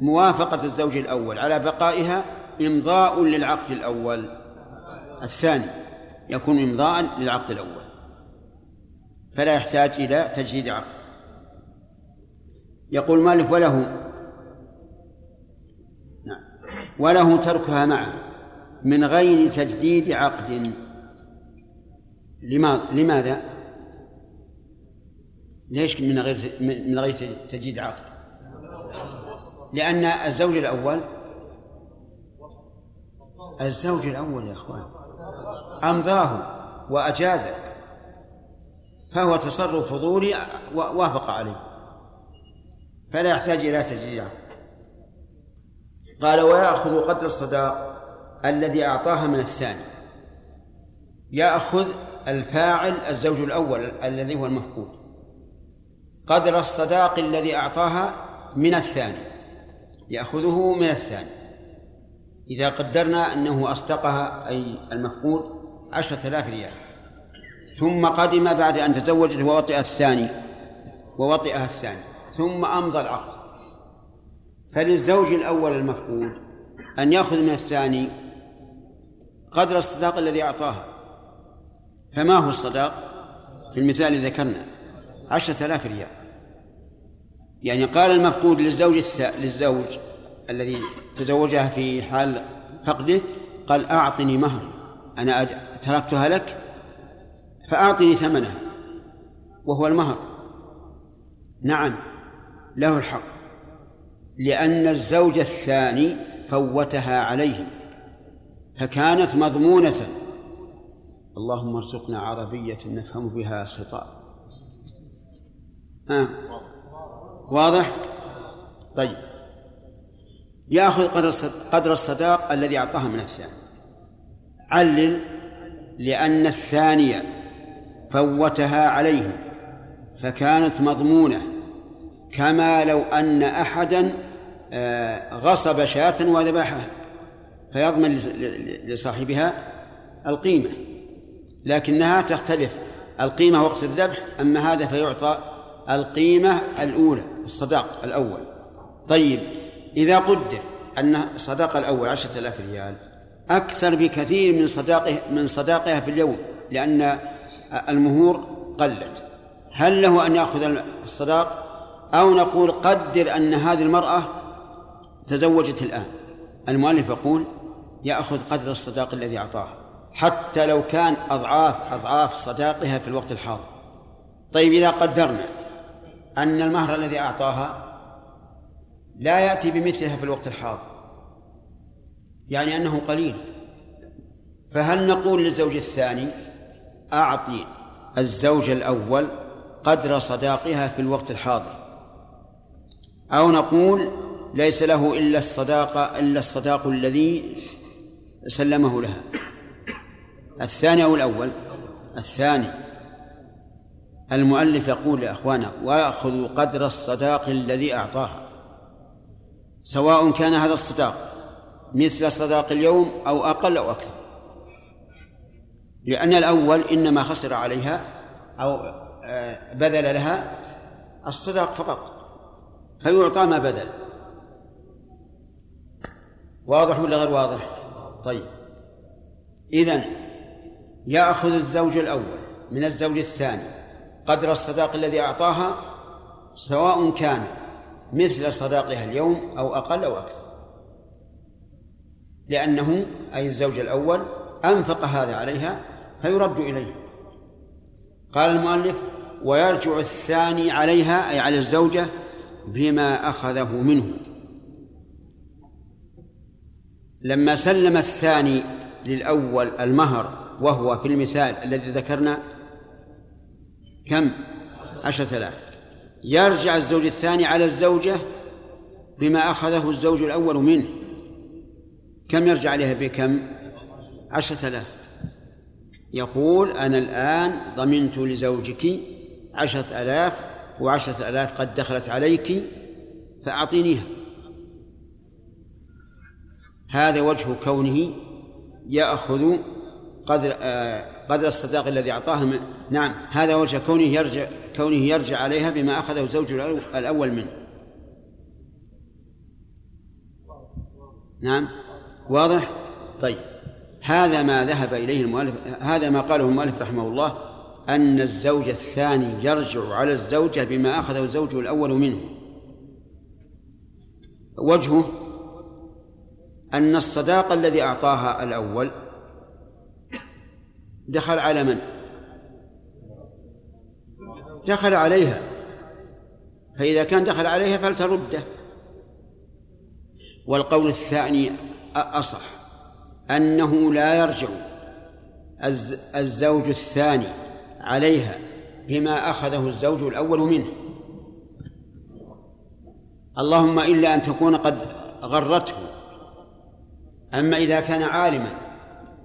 موافقة الزوج الأول على بقائها إمضاء للعقد الأول. الثاني يكون إمضاء للعقد الأول فلا يحتاج إلى تجديد عقد يقول مالك وله نعم وله تركها معه من غير تجديد عقد لماذا لماذا؟ ليش من غير من غير تجديد عقد؟ لأن الزوج الأول الزوج الأول يا إخوان أمضاه وأجازه فهو تصرف فضولي وافق عليه فلا يحتاج إلى تجديد قال ويأخذ قدر الصداق الذي أعطاها من الثاني. يأخذ الفاعل الزوج الأول الذي هو المفقود. قدر الصداق الذي أعطاها من الثاني يأخذه من الثاني. إذا قدرنا أنه أصدقها أي المفقود عشرة آلاف ريال. ثم قدم بعد أن تزوجت ووطئ الثاني ووطئها الثاني. ثم أمضى العقد. فللزوج الأول المفقود أن يأخذ من الثاني قدر الصداق الذي أعطاها. فما هو الصداق؟ في المثال الذي ذكرنا عشرة آلاف ريال. يعني قال المفقود للزوج الث... للزوج الذي تزوجها في حال فقده قال أعطني مهر أنا تركتها لك فأعطني ثمنها وهو المهر. نعم له الحق لأن الزوج الثاني فوتها عليه فكانت مضمونة. اللهم ارزقنا عربية نفهم بها الخطاب ها؟ واضح؟ طيب. يأخذ قدر الصداق الذي أعطاها من الثاني. علل لأن الثانية فوتها عليه فكانت مضمونة. كما لو أن أحدا آه، غصب شاة وذبحها فيضمن لصاحبها القيمة. لكنها تختلف. القيمة وقت الذبح أما هذا فيعطى القيمة الأولى الصداق الأول. طيب. إذا قدر أن الصداق الأول عشرة آلاف ريال أكثر بكثير من صداقه من صداقها في اليوم لأن المهور قلت. هل له أن يأخذ الصداق؟ أو نقول قدر أن هذه المرأة تزوجت الآن. المؤلف يقول يأخذ قدر الصداق الذي أعطاه حتى لو كان أضعاف أضعاف صداقها في الوقت الحاضر. طيب إذا قدرنا أن المهر الذي أعطاها لا يأتي بمثلها في الوقت الحاضر. يعني أنه قليل. فهل نقول للزوج الثاني أعطي الزوج الأول قدر صداقها في الوقت الحاضر؟ أو نقول ليس له إلا الصداقة إلا الصداق الذي سلمه لها. الثاني أو الأول؟ الثاني. المؤلف يقول يا أخوانا ويأخذ قدر الصداق الذي أعطاها. سواء كان هذا الصداق مثل صداق اليوم أو أقل أو أكثر. لأن الأول إنما خسر عليها أو آه، بذل لها الصداق فقط فيعطى ما بذل. واضح ولا غير واضح؟ طيب. إذن يأخذ الزوج الأول من الزوج الثاني قدر الصداق الذي أعطاها سواء كان مثل صداقها اليوم أو أقل أو أكثر. لأنه أي الزوج الأول أنفق هذا عليها فيرد إليه. قال المؤلف ويرجع الثاني عليها أي على الزوجة بما أخذه منه. لما سلم الثاني للأول المهر وهو في المثال الذي ذكرنا كم؟ عشرة آلاف. يرجع الزوج الثاني على الزوجة بما أخذه الزوج الأول منه. كم يرجع عليها بكم؟ عشرة آلاف. يقول أنا الآن ضمنت لزوجك عشرة آلاف وعشرة آلاف قد دخلت عليك فأعطينيها. هذا وجه كونه يأخذ قدر آه، قدر الصداق الذي أعطاه نعم هذا وجه كونه يرجع كونه يرجع عليها بما أخذه الزوج الأول منه. نعم؟ واضح؟ طيب. هذا ما ذهب إليه المؤلف هذا ما قاله المؤلف رحمه الله أن الزوج الثاني يرجع على الزوجة بما أخذه الزوج الأول منه. وجهه؟ أن الصداق الذي أعطاها الأول دخل على من؟ دخل عليها. فإذا كان دخل عليها فلترده. والقول الثاني أصح. أنه لا يرجع الزوج الثاني عليها بما أخذه الزوج الأول منه. اللهم إلا أن تكون قد غرته. أما إذا كان عالما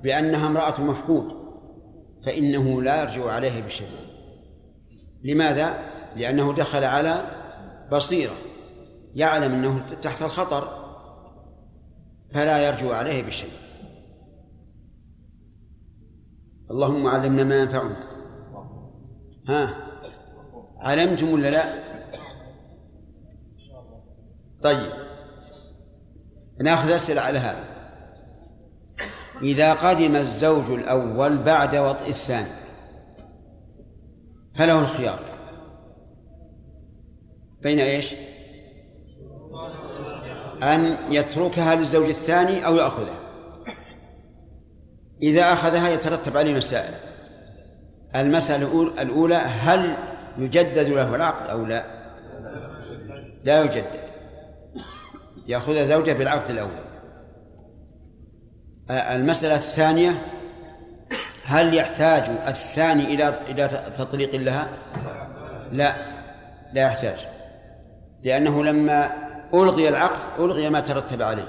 بأنها امرأة مفقود فإنه لا يرجع عليه بشيء. لماذا؟ لأنه دخل على بصيرة يعلم أنه تحت الخطر فلا يرجع عليه بشيء. اللهم علمنا ما ينفعنا. ها؟ علمتم ولا لا؟ طيب. نأخذ أسئلة على هذا. إذا قدم الزوج الأول بعد وطئ الثاني فله الخيار. بين إيش؟ أن يتركها للزوج الثاني أو يأخذها. إذا أخذها يترتب عليه مسائل. المسألة الأولى هل يجدد له العقد أو لا؟ لا يجدد. يأخذ زوجه بالعقد الأول. المسألة الثانية هل يحتاج الثاني إلى إلى تطليق لها؟ لا لا يحتاج. لأنه لما ألغي العقد ألغي ما ترتب عليه.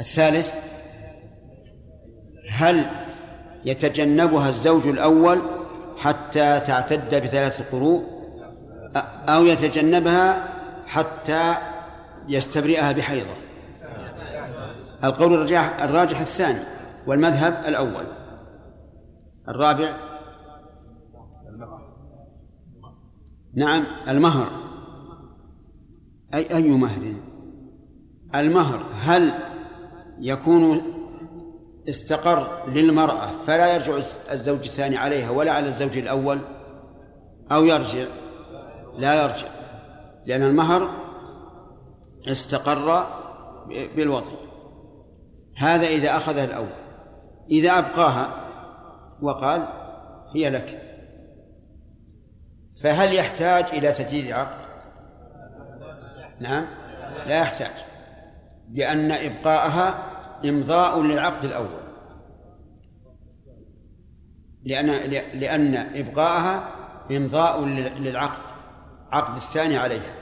الثالث هل يتجنبها الزوج الأول حتى تعتد بثلاث قروء؟ أو يتجنبها حتى يستبرئها بحيضة. القول الراجح الثاني والمذهب الأول. الرابع؟ نعم المهر. أي أي مهر؟ المهر. هل يكون استقر للمرأة فلا يرجع الزوج الثاني عليها ولا على الزوج الأول؟ أو يرجع؟ لا يرجع لأن المهر استقر بالوضع هذا إذا أخذها الأول. إذا أبقاها وقال هي لك فهل يحتاج إلى تجديد عقد؟ نعم لا يحتاج لأن إبقاءها إمضاء للعقد الأول لأن لأن إبقاءها إمضاء للعقد عقد الثاني عليها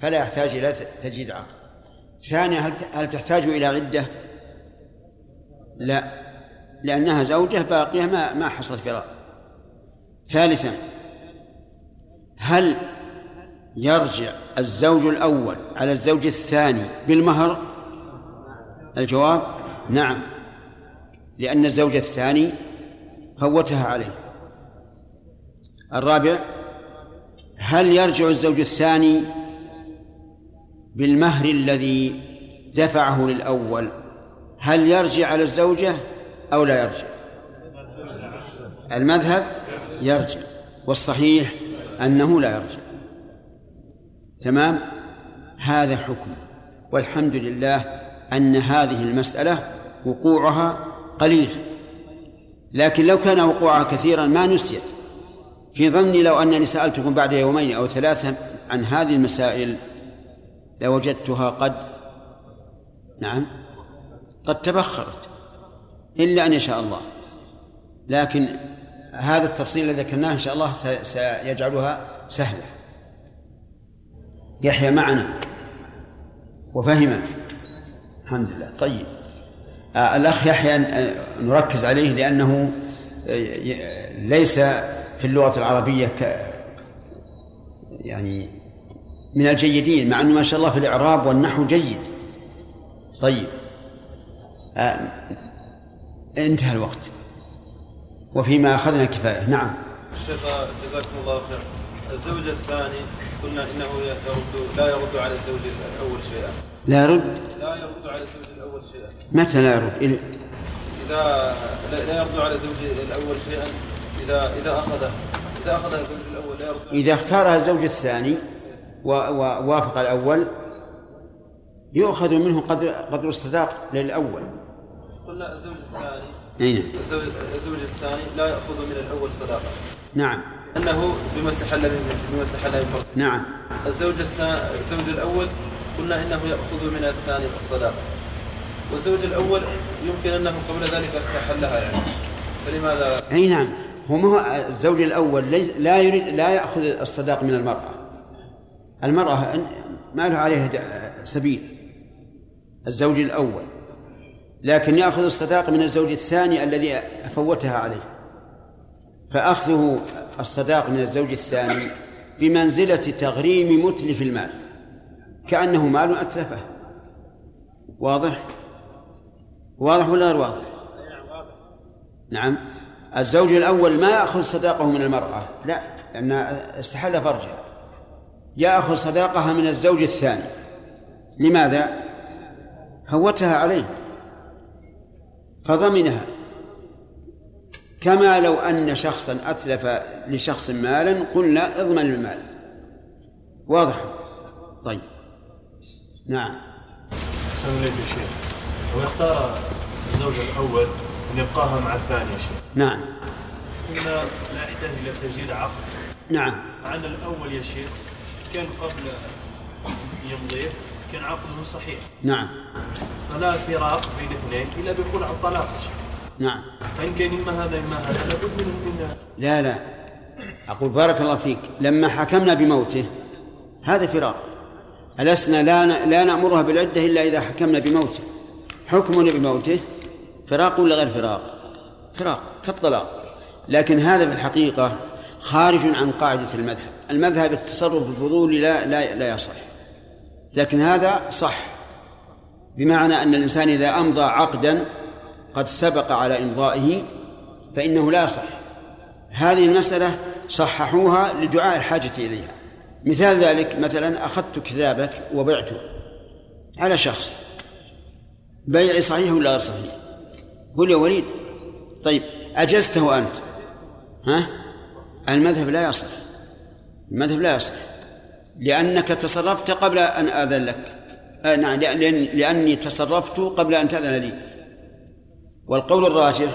فلا يحتاج إلى تجديد عقد ثانيا هل تحتاج إلى عدة؟ لا لأنها زوجة باقية ما ما حصل فراق ثالثا هل يرجع الزوج الأول على الزوج الثاني بالمهر؟ الجواب نعم لأن الزوج الثاني فوتها عليه. الرابع هل يرجع الزوج الثاني بالمهر الذي دفعه للأول؟ هل يرجع على الزوجة؟ أو لا يرجع. المذهب يرجع والصحيح أنه لا يرجع. تمام؟ هذا حكم. والحمد لله أن هذه المسألة وقوعها قليل. لكن لو كان وقوعها كثيرا ما نسيت. في ظني لو أنني سألتكم بعد يومين أو ثلاثة عن هذه المسائل لوجدتها قد نعم قد تبخرت. إلا أن يشاء الله. لكن هذا التفصيل الذي ذكرناه إن شاء الله سيجعلها سهلة. يحيى معنا وفهم الحمد لله. طيب. آه الأخ يحيى آه، نركز عليه لأنه آه، ليس في اللغة العربية ك يعني من الجيدين مع أنه ما شاء الله في الإعراب والنحو جيد. طيب. انتهى الوقت. وفيما أخذنا كفاية. نعم. الشيخ جزاكم الله خير الزوج الثاني قلنا إنه يرد لا يرد على الزوج الأول شيئا. لا يرد؟ لا يرد على الزوج الأول شيئا. متى لا يرد؟ إلي. إذا لا يرد على الزوج الأول شيئا إذا إذا أخذ إذا أخذ الزوج الأول لا يرد. إذا اختارها الزوج الثاني ووافق الأول يؤخذ منه قدر قدر الصداق للأول. قلنا الزوج الثاني. نعم الزوج الثاني لا يأخذ من الأول صداقة. نعم. أنه بما استحل بما استحل نعم. الزوج الثاني الزوج الأول قلنا إنه يأخذ من الثاني الصداقة. والزوج الأول يمكن أنه قبل ذلك استحلها يعني. فلماذا؟ أي نعم. هو ما هو الزوج الأول لا يريد لا يأخذ الصداق من المرأة. المرأة ما له عليها سبيل. الزوج الأول. لكن يأخذ الصداق من الزوج الثاني الذي فوتها عليه. فأخذه الصداق من الزوج الثاني بمنزلة تغريم متلف المال كأنه مال أتلفه. واضح؟ واضح ولا غير واضح؟ نعم. الزوج الأول ما يأخذ صداقه من المرأة لا لأن استحل فرجها. يأخذ صداقها من الزوج الثاني. لماذا؟ فوتها عليه. فضمنها كما لو أن شخصا أتلف لشخص مالا قلنا اضمن المال. واضح؟ طيب. نعم. أحسن إليك يا شيخ. ويختار الزوج الأول أن يبقاها مع الثاني يا شيخ. نعم. قلنا لا يحتاج إلى تسجيل عقد. نعم. مع أن الأول يا شيخ كان قبل يمضيه كان عقده صحيح. نعم. فلا فراق بين الاثنين إلا بيكون عن طلاق يا شيخ نعم. فإن كان إما هذا إما هذا لابد من من لا لا. أقول بارك الله فيك. لما حكمنا بموته هذا فراق. ألسنا لا لا نأمرها بالعدة إلا إذا حكمنا بموته. حكمنا بموته فراق ولا غير فراق؟ فراق كالطلاق. لكن هذا في الحقيقة خارج عن قاعدة المذهب. المذهب التصرف بالفضول لا لا لا يصح. لكن هذا صح. بمعنى أن الإنسان إذا أمضى عقدا قد سبق على إمضائه فإنه لا يصح هذه المسألة صححوها لدعاء الحاجة إليها. مثال ذلك مثلا أخذت كتابك وبعته على شخص. بيعي صحيح ولا غير صحيح؟ قل يا وليد. طيب أجزته أنت؟ ها؟ المذهب لا يصح. المذهب لا يصح. لأنك تصرفت قبل أن آذن لك. آه نعم لأن لأني تصرفت قبل أن تأذن لي. والقول الراجح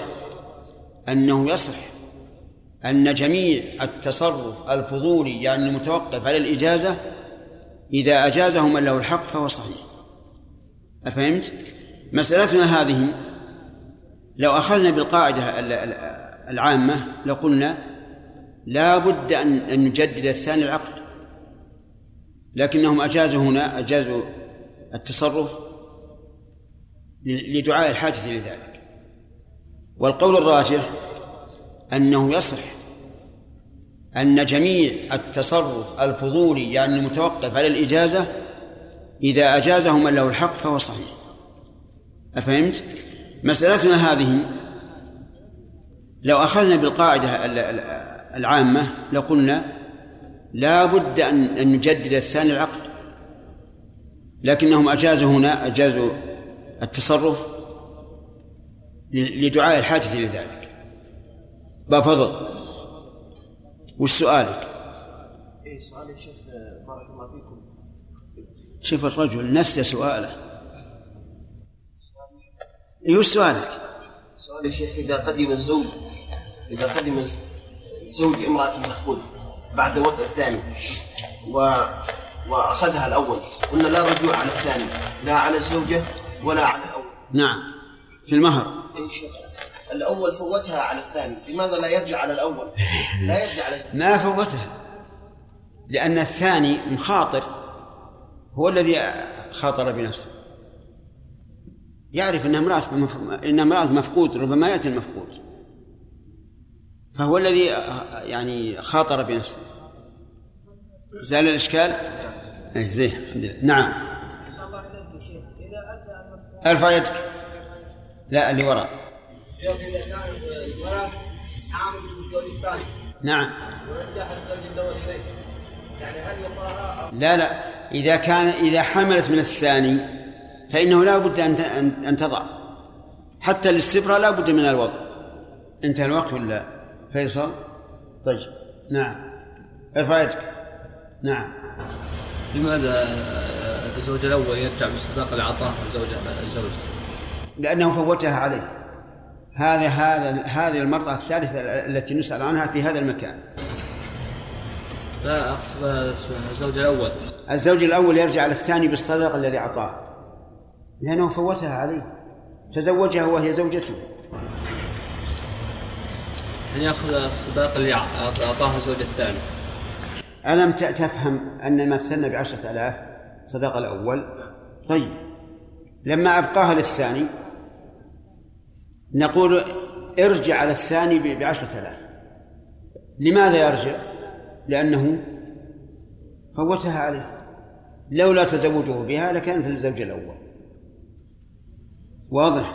أنه يصح أن جميع التصرف الفضولي يعني المتوقف على الإجازة إذا أجازه من له الحق فهو صحيح. أفهمت؟ مسألتنا هذه لو أخذنا بالقاعدة العامة لقلنا لا بد أن نجدد الثاني العقد. لكنهم أجازوا هنا أجازوا التصرف لدعاء الحاجة لذلك والقول الراجح أنه يصح أن جميع التصرف الفضولي يعني المتوقف على الإجازة إذا أجازه من له الحق فهو صحيح أفهمت؟ مسألتنا هذه لو أخذنا بالقاعدة العامة لقلنا لا بد أن نجدد الثاني العقد. لكنهم أجازوا هنا أجازوا التصرف لدعاء الحاجة لذلك. بفضل وش سؤالك؟ إيه سؤالي شيخ بارك الله فيكم. شوف الرجل نسي سؤاله. إيش سؤالك؟ سؤالي شيخ إذا قدم الزوج إذا قدم زوج امرأة المخبول بعد الوضع الثاني. و وأخذها الأول. قلنا لا رجوع على الثاني. لا على الزوجه ولا على الأول نعم. في المهر. الأول فوتها على الثاني. لماذا لا يرجع على الأول؟ لا يرجع على ما فوتها؟ لأن الثاني مخاطر. هو الذي خاطر بنفسه. يعرف أنها امرأة إنها امرأة مفقود ربما يأتي المفقود. فهو الذي يعني خاطر بنفسه. زال الإشكال؟ إيه زين الحمد لله. نعم. ارفع يدك. لا اللي وراء. نعم. لا لا. إذا كان إذا حملت من الثاني فإنه لا بد أن أن تضع. حتى الاستبرة لا بد من الوضع. انتهى الوقت ولا؟ فيصل؟ طيب. نعم. ارفع يدك. نعم. لماذا الزوج الأول يرجع بالصداقة لعطاء زوج الزوج؟ لأنه فوتها عليه. هذا هذا هذه المرة الثالثة التي نسأل عنها في هذا المكان. لا أقصد الزوج الأول. الزوج الأول يرجع على الثاني بالصدقة الذي أعطاه. لأنه فوتها عليه. تزوجها وهي زوجته. أن يأخذ الصداقة اللي أعطاها الزوج الثاني. ألم تفهم أن ما مثلنا بعشرة آلاف صداقة الأول؟ طيب. لما أبقاها للثاني نقول ارجع على الثاني بعشرة آلاف. لماذا يرجع؟ لأنه فوتها عليه. لولا تزوجه بها لكانت للزوج الأول. واضح؟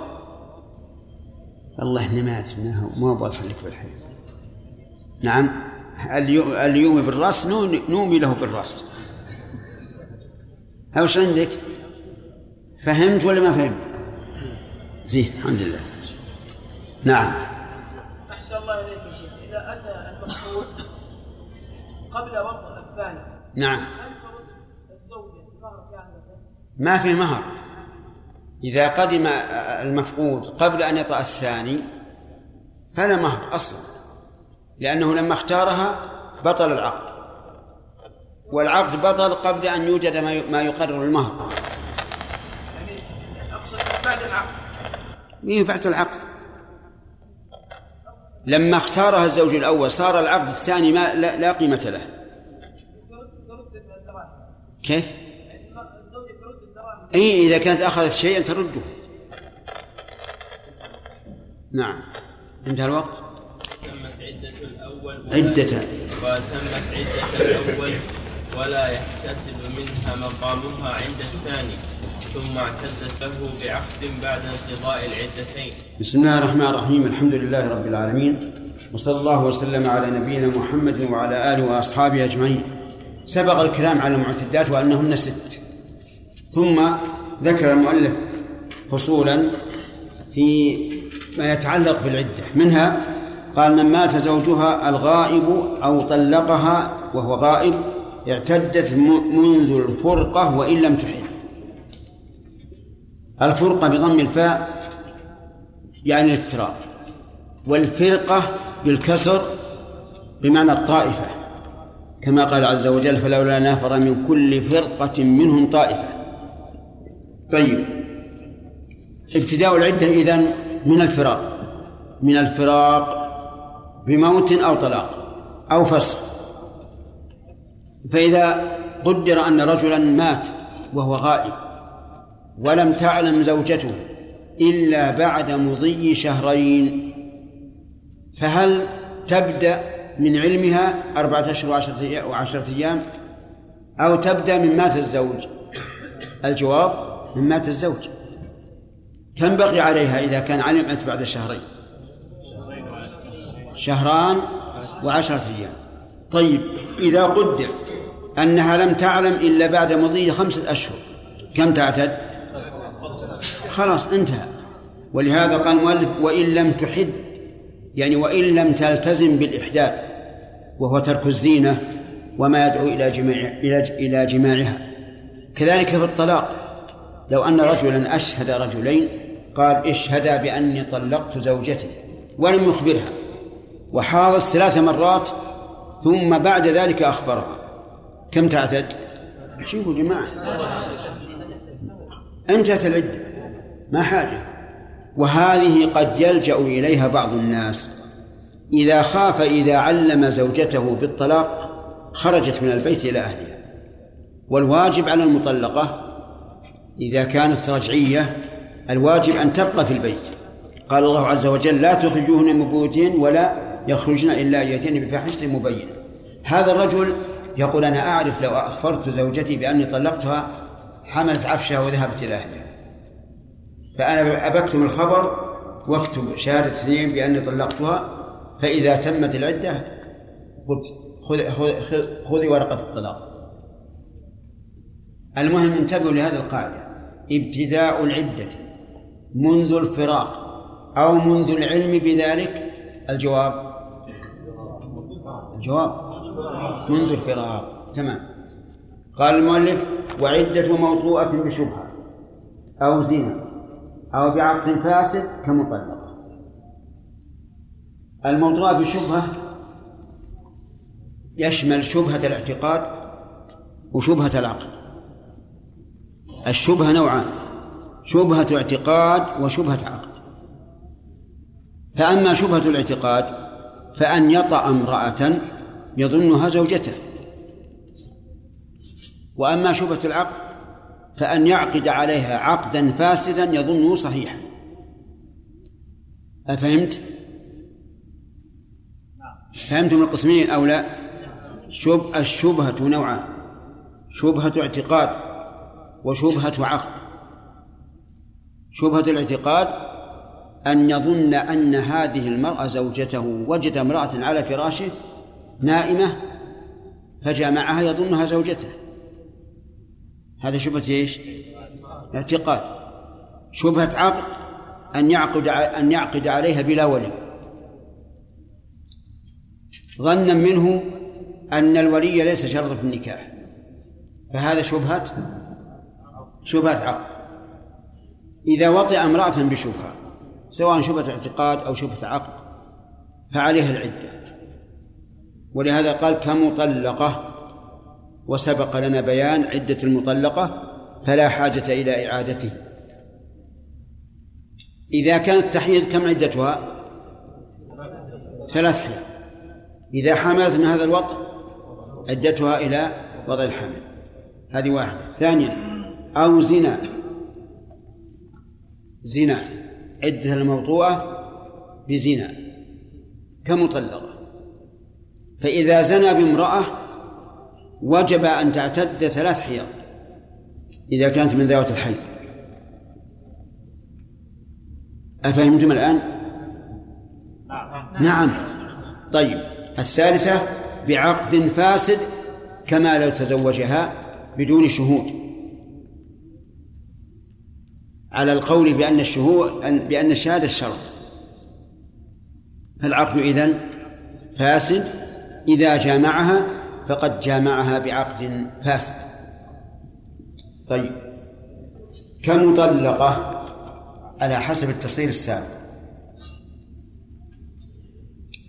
الله إنما ما ما أبغى أخليك بالحي نعم؟ اليوم بالرأس نومي له بالرأس. وش عندك؟ فهمت ولا ما فهمت؟ زين الحمد لله. نعم. أحسن الله إليك يا شيخ. إذا أتى المفقود قبل وضع الثاني نعم. هل ترد الزوجة كاملة؟ ما في مهر. إذا قدم المفقود قبل أن يطأ الثاني فلا مهر أصلا. لأنه لما اختارها بطل العقد. والعقد بطل قبل أن يوجد ما يقرر المهر. يعني أقصد بعد العقد. مين بعد العقد. لما اختارها الزوج الأول صار العقد الثاني ما لا, لا قيمة له. كيف؟ أي إذا كانت أخذت شيئا ترده. نعم. انتهى الوقت؟ عدة. وتمت عدة الأول ولا يحتسب منها مقامها عند الثاني ثم اعتدت له بعقد بعد انقضاء العدتين. بسم الله الرحمن الرحيم الحمد لله رب العالمين وصلى الله وسلم على نبينا محمد وعلى آله وأصحابه أجمعين. سبق الكلام على المعتدات وأنهن ست. ثم ذكر المؤلف فصولا في ما يتعلق بالعدة. منها قال من مات زوجها الغائب أو طلقها وهو غائب اعتدت منذ الفرقة وإن لم تحل. الفرقة بضم الفاء يعني الافتراق والفرقة بالكسر بمعنى الطائفة. كما قال عز وجل فلولا نفر من كل فرقة منهم طائفة. طيب ابتداء العدة إذن من الفراق. من الفراق بموت أو طلاق أو فسخ. فإذا قدر أن رجلا مات وهو غائب ولم تعلم زوجته إلا بعد مضي شهرين فهل تبدأ من علمها أربعة أشهر وعشرة وعشرة أيام؟ أو تبدأ من مات الزوج؟ الجواب من مات الزوج. كم بقي عليها إذا كان علمت بعد شهرين؟ شهران وعشرة أيام. طيب إذا قدر أنها لم تعلم إلا بعد مضي خمسة أشهر كم تعتد؟ خلاص انتهى. ولهذا قال المؤلف وإن لم تحد يعني وإن لم تلتزم بالإحداد وهو ترك الزينة وما يدعو إلى جماع إلى جماعها. كذلك في الطلاق لو أن رجلا أشهد رجلين قال اشهدا بأني طلقت زوجتي ولم يخبرها. وحاضت ثلاث مرات ثم بعد ذلك أخبرها. كم تعتد؟ شوفوا جماعة. انتهت العدة. ما حاجة. وهذه قد يلجأ إليها بعض الناس. إذا خاف إذا علم زوجته بالطلاق خرجت من البيت إلى أهلها. والواجب على المطلقة إذا كانت رجعية الواجب أن تبقى في البيت. قال الله عز وجل لا تخرجوهن من بيوتهن ولا يخرجن إلا يأتين بفاحشة مبينة. هذا الرجل يقول أنا أعرف لو أخبرت زوجتي بأني طلقتها حملت عفشها وذهبت إلى أهلها. فأنا أبكتم الخبر واكتب شهادة اثنين بأني طلقتها فإذا تمت العدة قلت خذ خذي ورقة الطلاق. المهم انتبهوا لهذه القاعدة. ابتداء العدة منذ الفراق أو منذ العلم بذلك. الجواب الجواب منذ الفراق تمام. قال المؤلف وعدة موطوءة بشبهة أو زنا أو بعقد فاسد كمطلقة. الموضوع بشبهة يشمل شبهة الاعتقاد وشبهة العقد الشبهة نوعان شبهة اعتقاد وشبهة عقد فأما شبهة الاعتقاد فأن يطأ امرأة يظنها زوجته وأما شبهة العقد فأن يعقد عليها عقدا فاسدا يظنه صحيحا أفهمت؟ فهمتم القسمين أو لا؟ شب الشبهة نوعان شبهة اعتقاد وشبهة عقد شبهة الاعتقاد أن يظن أن هذه المرأة زوجته وجد امرأة على فراشه نائمة فجامعها يظنها زوجته. هذا شبهة إيش؟ اعتقاد. شبهة عقد أن يعقد أن يعقد عليها بلا ولي. ظنا منه أن الولي ليس شرط في النكاح. فهذا شبهة شبهة عقد. إذا وطئ امرأة بشبهة سواء شبهة اعتقاد أو شبهة عقد فعليها العدة. ولهذا قال كمطلقة. وسبق لنا بيان عدة المطلقة فلا حاجة إلى إعادته. إذا كانت تحيض كم عدتها؟ ثلاث حيض. إذا حملت من هذا الوطء عدتها إلى وضع الحمل. هذه واحدة. ثانيا أو زنا. زنا. عدة الموضوعة بزنا. كمطلقة. فإذا زنى بامرأة وجب أن تعتد ثلاث حيض إذا كانت من ذوات الحي أفهمتم الآن؟ نعم. طيب. الثالثة بعقد فاسد كما لو تزوجها بدون شهود. على القول بأن الشهود بأن الشهادة شرط فالعقد إذن فاسد إذا جامعها فقد جامعها بعقد فاسد. طيب. كمطلقة على حسب التفصيل السابق.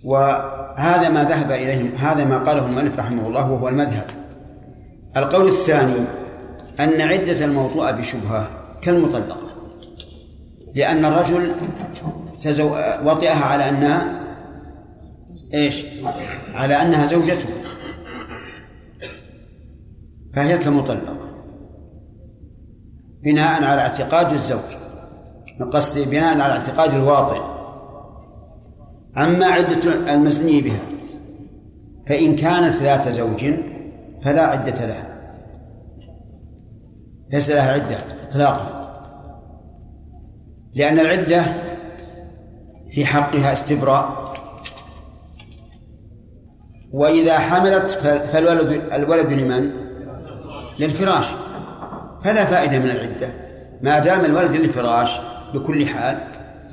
وهذا ما ذهب إليه هذا ما قاله المؤلف رحمه الله وهو المذهب. القول الثاني أن عدة الموضوع بشبهة كالمطلقة. لأن الرجل. وطئها على أنها إيش؟ على أنها زوجته. فهي كمطلقة. بناء على اعتقاد الزوج. قصدي بناء على اعتقاد الواطئ أما عدة المزني بها فإن كانت ذات زوج فلا عدة لها. ليس لها عدة إطلاقا. لأن العدة في حقها استبراء. وإذا حملت فالولد الولد لمن؟ للفراش. فلا فائدة من العدة. ما دام الولد للفراش بكل حال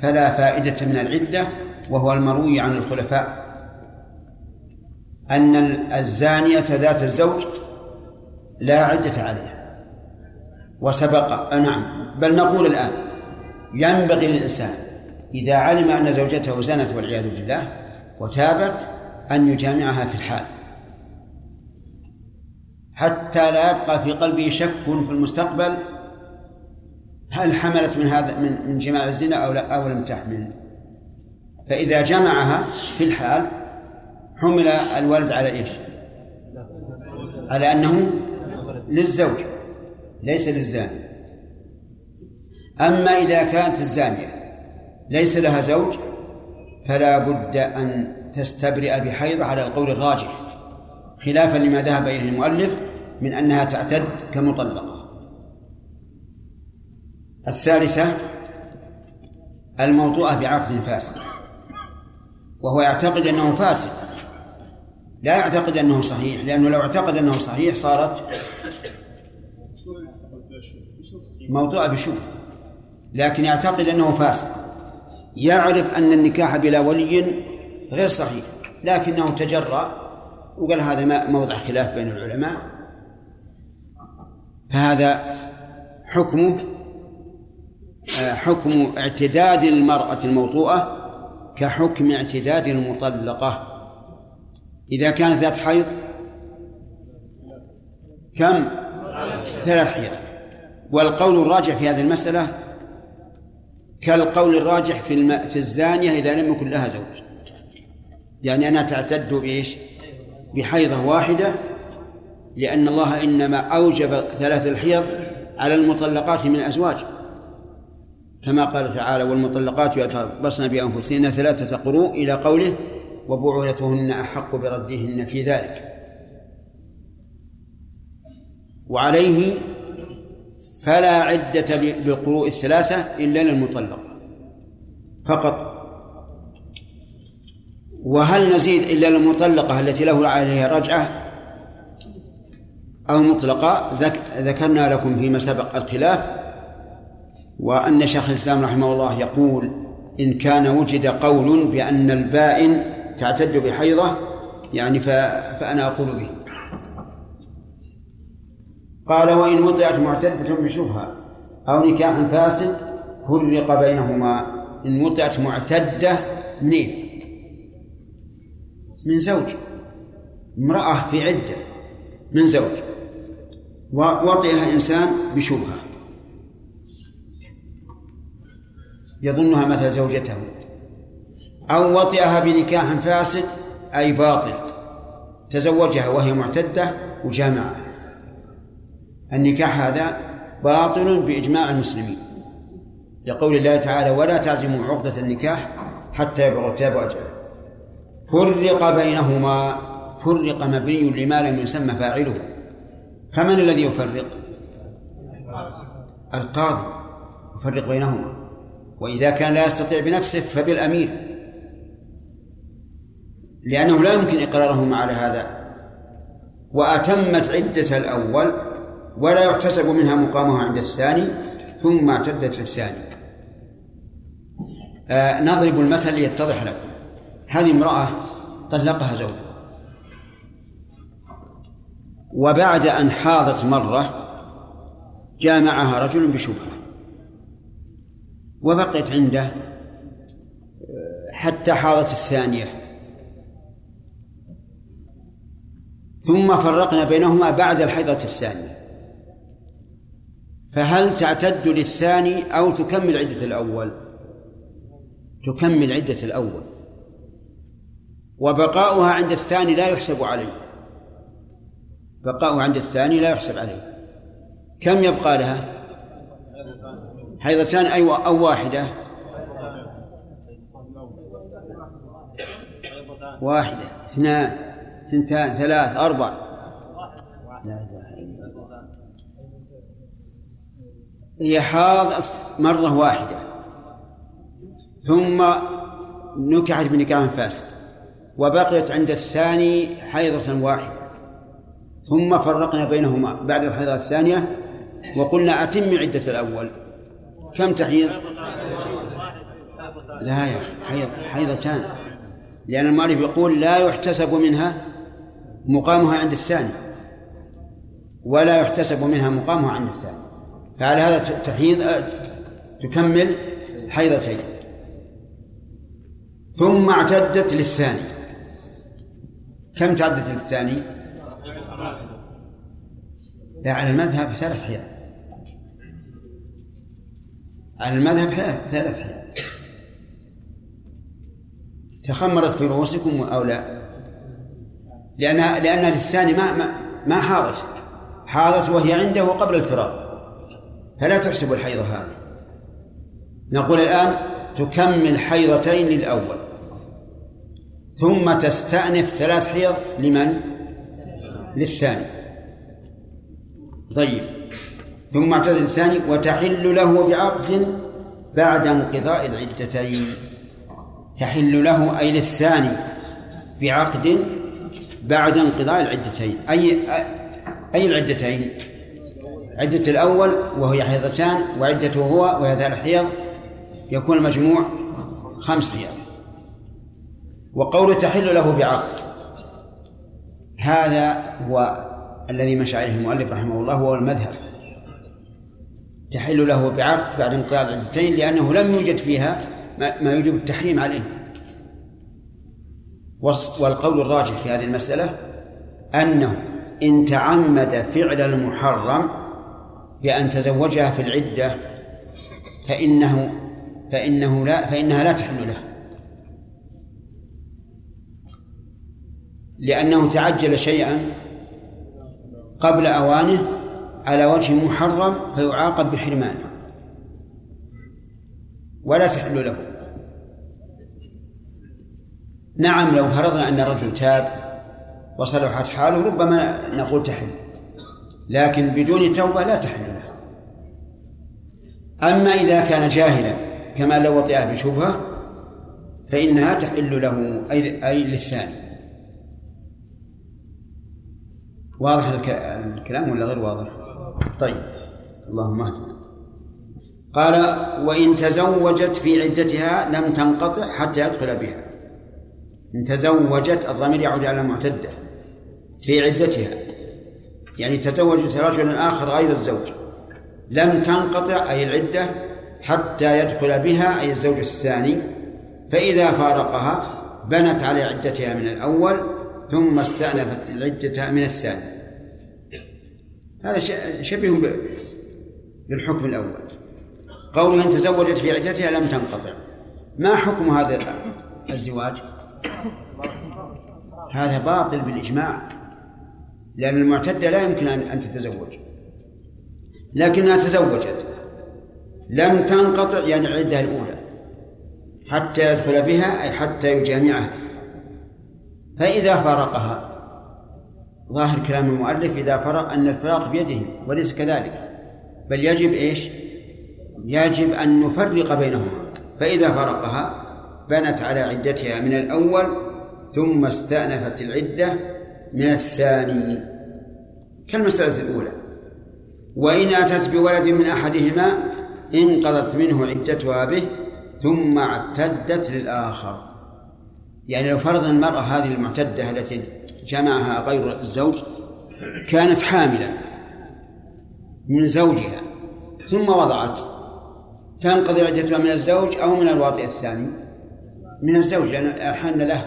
فلا فائدة من العدة وهو المروي عن الخلفاء. أن الزانية ذات الزوج لا عدة عليها. وسبق نعم. بل نقول الآن ينبغي للإنسان إذا علم أن زوجته زنت والعياذ بالله وتابت أن يجامعها في الحال. حتى لا يبقى في قلبه شك في المستقبل هل حملت من هذا من من جماع الزنا أو لا أو لم تحمل. فإذا جمعها في الحال حمل الولد على إيش؟ على أنه للزوج ليس للزاني. أما إذا كانت الزانية ليس لها زوج فلا بد أن تستبرئ بحيض على القول الراجح خلافا لما ذهب إليه المؤلف من أنها تعتد كمطلقة. الثالثة الموضوعة بعقد فاسد وهو يعتقد أنه فاسد لا يعتقد أنه صحيح لأنه لو اعتقد أنه صحيح صارت موضوعة بشبه لكن يعتقد أنه فاسد يعرف أن النكاح بلا ولي غير صحيح. لكنه تجرأ وقال هذا موضع خلاف بين العلماء. فهذا حكمه آه، حكم اعتداد المرأة الموطوءة كحكم اعتداد المطلقة. إذا كانت ذات حيض كم؟ ثلاث حيض. والقول الراجح في هذه المسألة كالقول الراجح في. في الزانية إذا لم يكن لها زوج. يعني أنها تعتد بإيش؟ بحيضة واحدة لأن الله إنما أوجب ثلاث الحيض على المطلقات من الأزواج. كما قال تعالى والمطلقات يتربصن بأنفسهن ثلاثة قروء إلى قوله وبعولتهن أحق بردهن في ذلك وعليه فلا عدة بالقروء الثلاثة إلا للمطلق. فقط وهل نزيد إلا للمطلقة التي له عليها رجعة أو مطلقة؟ ذكرنا لكم فيما سبق الخلاف وأن شيخ الإسلام رحمه الله يقول إن كان وجد قول بأن البائن تعتد بحيضة يعني فأنا أقول به. قال وإن وضعت معتدة بشبهة أو نكاح فاسد فرق بينهما. إن وضعت معتدة منين؟ من زوج امرأة في عدة من زوج ووطئها إنسان بشبهة. يظنها مثل زوجته. أو وطئها بنكاح فاسد أي باطل. تزوجها وهي معتدة وجامعها النكاح هذا باطل بإجماع المسلمين. لقول الله تعالى ولا تعزموا عقدة النكاح حتى يبلغ الكتاب أجله. فرق بينهما فرق مبني لما لم يسمى فاعله. فمن الذي يفرق؟ القاضي يفرق بينهما. وإذا كان لا يستطيع بنفسه فبالأمير. لأنه لا يمكن إقرارهما على هذا. وأتمت عدة الأول ولا يحتسب منها مقامها عند الثاني ثم اعتدت للثاني. آه نضرب المثل ليتضح لكم. هذه امرأة طلقها زوجها وبعد أن حاضت مرة جامعها رجل بشبهة. وبقيت عنده حتى حاضت الثانية. ثم فرقنا بينهما بعد الحيضة الثانية. فهل تعتد للثاني أو تكمل عدة الأول؟ تكمل عدة الأول. وبقاؤها عند الثاني لا يحسب عليه. بقاؤها عند الثاني لا يحسب عليه. كم يبقى لها؟ حيضتان أي أو واحدة؟ واحدة اثنان اثنتان ثلاث أربع. هي حاضت مرة واحدة. ثم نكحت بنكاح فاسد. وبقيت عند الثاني حيضة واحدة. ثم فرقنا بينهما بعد الحيضة الثانية وقلنا أتم عدة الأول. كم تحيض؟ لا يا أخي حيض حيضتان. لأن المؤلف يقول لا يحتسب منها مقامها عند الثاني. ولا يحتسب منها مقامها عند الثاني. فعلى هذا تحيض تكمل حيضتين. ثم اعتدت للثاني. كم تعدت للثاني؟ لا على المذهب ثلاث حيض على المذهب ثلاث حيض تخمرت في رؤوسكم أو لا؟ لأنها لأنها للثاني ما ما ما حاضت. حاضت وهي عنده قبل الفراق فلا تحسب الحيضة هذه. نقول الآن تكمل حيضتين للأول. ثم تستأنف ثلاث حيض لمن؟ للثاني. طيب. ثم اعتزل الثاني وتحل له بعقد بعد انقضاء العدتين. تحل له أي للثاني بعقد بعد انقضاء العدتين. أي أي العدتين؟ عدة الأول وهي حيضتان وعدته هو وهي ثلاث حيض يكون المجموع خمس حيض. وقول تحل له بعقد. هذا هو الذي مشى عليه المؤلف رحمه الله هو المذهب. تحل له بعقد بعد انقضاء العدتين لأنه لم يوجد فيها ما يوجب التحريم عليه. والقول الراجح في هذه المسألة أنه إن تعمد فعل المحرم بأن تزوجها في العدة فإنه فإنه لا فإنها لا تحل له. لأنه تعجل شيئا قبل أوانه على وجه محرم فيعاقب بحرمانه ولا تحل له. نعم لو فرضنا أن الرجل تاب وصلحت حاله ربما نقول تحل. لكن بدون توبة لا تحل له. أما إذا كان جاهلا كما لو وطئه بشبهة فإنها تحل له أي, للثاني. واضح الكلام ولا غير واضح؟ طيب. اللهم اهدنا. قال وإن تزوجت في عدتها لم تنقطع حتى يدخل بها. إن تزوجت الضمير يعود على المعتدة في عدتها. يعني تزوجت رجلا آخر غير الزوج. لم تنقطع أي العدة حتى يدخل بها أي الزوج الثاني. فإذا فارقها بنت على عدتها من الأول ثم استأنفت العدة من الثاني. هذا شبيه بالحكم الأول. قوله إن تزوجت في عدتها لم تنقطع. ما حكم هذا الزواج؟ هذا باطل بالإجماع لأن المعتدة لا يمكن أن تتزوج. لكنها تزوجت. لم تنقطع يعني العدة الأولى. حتى يدخل بها أي حتى يجامعها. فإذا فارقها ظاهر كلام المؤلف إذا فرق أن الفراق بيده وليس كذلك. بل يجب إيش؟ يجب أن نفرق بينهما. فإذا فرقها بنت على عدتها من الأول ثم استأنفت العدة من الثاني. كالمسألة الأولى. وإن أتت بولد من أحدهما انقضت منه عدتها به ثم اعتدت للآخر. يعني لو فرضنا المرأة هذه المعتدة التي جمعها غير الزوج كانت حاملا من زوجها ثم وضعت تنقضي عدتها من الزوج أو من الواطئ الثاني من الزوج لأن أحن له.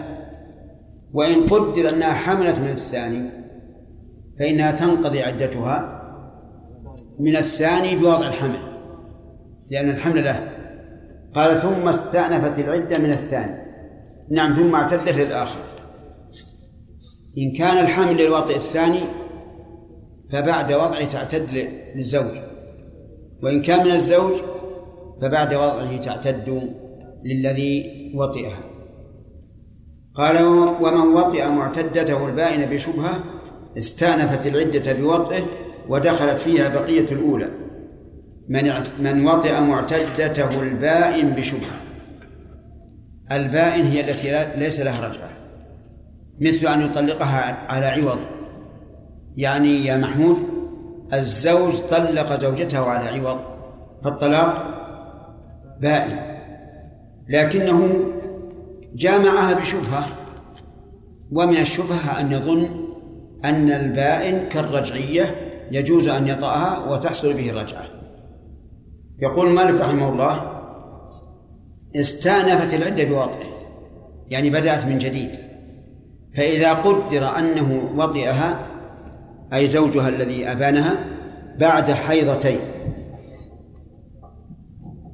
وإن قدر أنها حملت من الثاني فإنها تنقضي عدتها من الثاني بوضع الحمل لأن الحمل له. قال ثم استأنفت العدة من الثاني. نعم ثم اعتدت للآخر. إن كان الحمل للوطئ الثاني فبعد وضعه تعتد للزوج. وإن كان من الزوج فبعد وضعه تعتد للذي وطئها. قال ومن وطئ معتدته البائن بشبهة استأنفت العدة بوطئه ودخلت فيها بقية الأولى. من من وطئ معتدته البائن بشبهة. البائن هي التي ليس لها رجعة. مثل أن يطلقها على عوض. يعني يا محمود الزوج طلق زوجته على عوض فالطلاق بائن. لكنه جامعها بشبهة ومن الشبهة أن يظن أن البائن كالرجعية يجوز أن يطأها وتحصل به الرجعة. يقول مالك رحمه الله استأنفت العدة بوطئه يعني بدأت من جديد. فإذا قدر أنه وطئها أي زوجها الذي أبانها بعد حيضتين.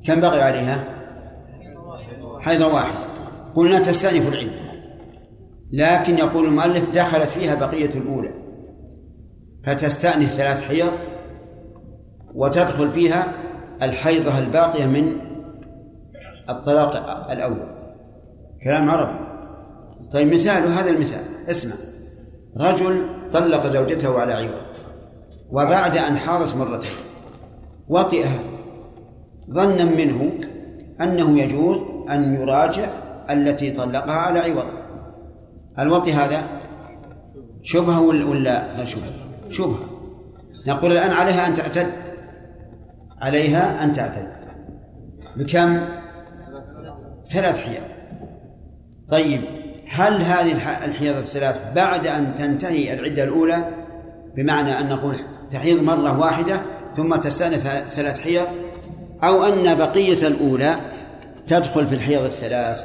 كم بقي عليها؟ حيضة واحدة. قلنا تستأنف العدة لكن يقول المؤلف دخلت فيها بقية الأولى. فتستأنف ثلاث حيض وتدخل فيها الحيضة الباقية من الطلاق الأول. كلام عربي. طيب مثال هذا المثال. اسمع. رجل طلق زوجته على عوض وبعد أن حاضت مرتين. وطئها. ظنا منه أنه يجوز أن يراجع التي طلقها على عوض. الوطي هذا؟ شبهة ولا شبهة؟ شبهة. نقول الآن عليها أن تعتد. عليها أن تعتد. بكم؟ ثلاث حيض طيب. هل هذه الحيض الثلاث بعد أن تنتهي العدة الأولى؟ بمعنى أن نقول تحيض مرة واحدة ثم تستأنف ثلاث حيض؟ أو أن بقية الأولى تدخل في الحيض الثلاث؟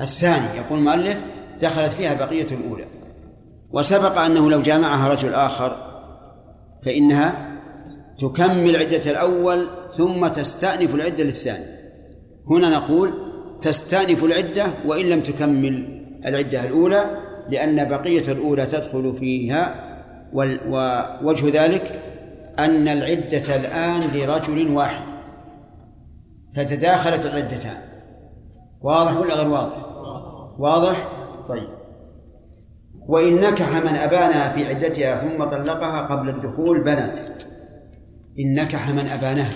الثاني يقول المؤلف دخلت فيها بقية الأولى. وسبق أنه لو جامعها رجل آخر فإنها تكمل عدة الأول ثم تستأنف العدة للثاني. هنا نقول تستأنف العدة وإن لم تكمل العدة الأولى لأن بقية الأولى تدخل فيها ووجه ذلك أن العدة الآن لرجل واحد. فتداخلت العدتان. واضح ولا غير واضح؟ واضح؟ طيب. وإن نكح من أبانها في عدتها ثم طلقها قبل الدخول بنت إن نكح من أبانها.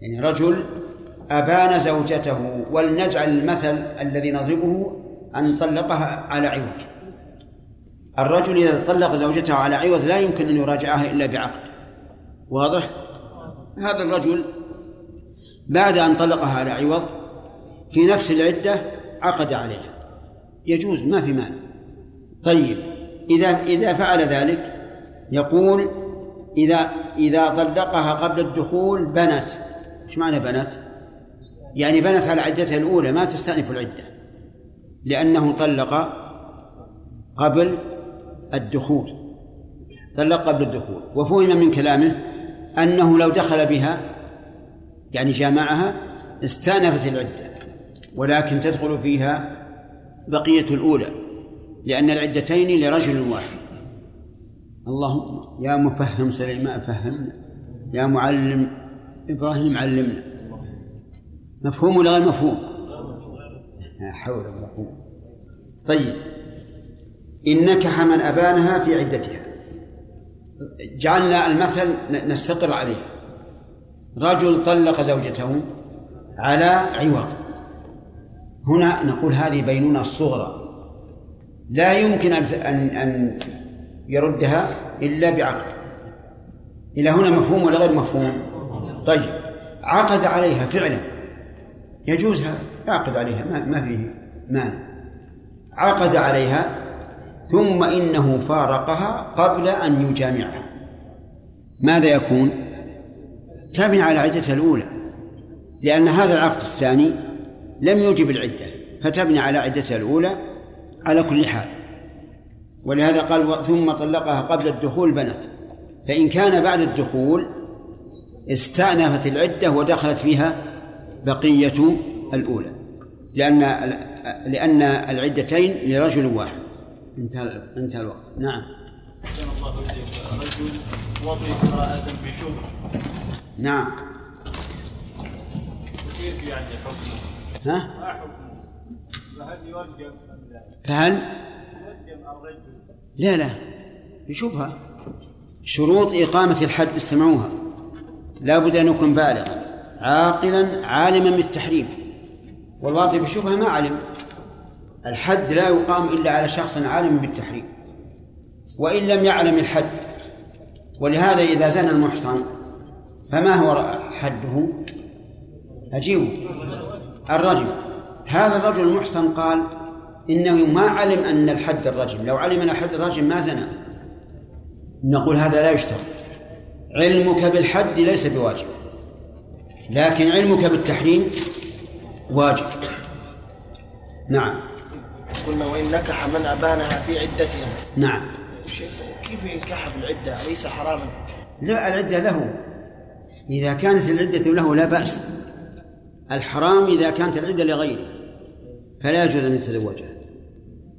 يعني رجل أبان زوجته ولنجعل المثل الذي نضربه أن طلقها على عوض الرجل إذا طلق زوجته على عوض لا يمكن أن يراجعها إلا بعقد. واضح؟ هذا الرجل بعد أن طلقها على عوض في نفس العدة عقد عليها. يجوز ما في مانع. طيب إذا إذا فعل ذلك يقول إذا إذا طلقها قبل الدخول بنت. إيش معنى بنت؟ يعني بنت على عدتها الأولى ما تستأنف العدة لأنه طلق قبل الدخول طلق قبل الدخول وفهم من كلامه أنه لو دخل بها يعني جامعها استأنفت العدة ولكن تدخل فيها بقية الأولى لأن العدتين لرجل واحد. اللهم يا مفهم سليمان فهمنا يا معلم إبراهيم علمنا. مفهوم ولا غير مفهوم؟ لا حول ولا قوة. طيب. إن نكح من أبانها في عدتها. جعلنا المثل نستقر عليه. رجل طلق زوجته على عوض هنا نقول هذه بينونة الصغرى لا يمكن أن أن يردها إلا بعقد. إلى هنا مفهوم ولا غير مفهوم؟ طيب. عقد عليها فعلا. يجوز يعقد عليها ما, ما فيه مانع. عقد عليها ثم إنه فارقها قبل أن يجامعها. ماذا يكون؟ تبني على عدتها الأولى لأن هذا العقد الثاني لم يوجب العدة فتبني على عدتها الأولى على كل حال. ولهذا قال ثم طلقها قبل الدخول بنت. فإن كان بعد الدخول استأنفت العدة ودخلت فيها بقية الأولى لأن لأن العدتين لرجل واحد انتهى انتهى الوقت نعم الله رجل وضع امرأة بشبهة نعم كيف يعني حكمه؟ ها؟ ما حكمه؟ فهل يرجم أم لا؟ فهل يرجم الرجل لا لا بشبهة شروط إقامة الحد استمعوها لا بد أن يكون بالغا عاقلا عالما بالتحريم. والواطي بالشبهة ما علم. الحد لا يقام إلا على شخص عالم بالتحريم. وإن لم يعلم الحد ولهذا إذا زنى المحصن فما هو حده؟ أجيبه. الرجم. هذا الرجل المحصن قال إنه ما علم أن الحد الرجم. لو علم أن الحد الرجم ما زنى. نقول هذا لا يشترط. علمك بالحد ليس بواجب. لكن علمك بالتحريم واجب. نعم. قلنا وإن نكح من أبانها في عدتها نعم. شيخ كيف ينكح بالعدة أليس حراما؟ لا العدة له. إذا كانت العدة له لا بأس. الحرام إذا كانت العدة لغيره. فلا يجوز أن يتزوجها.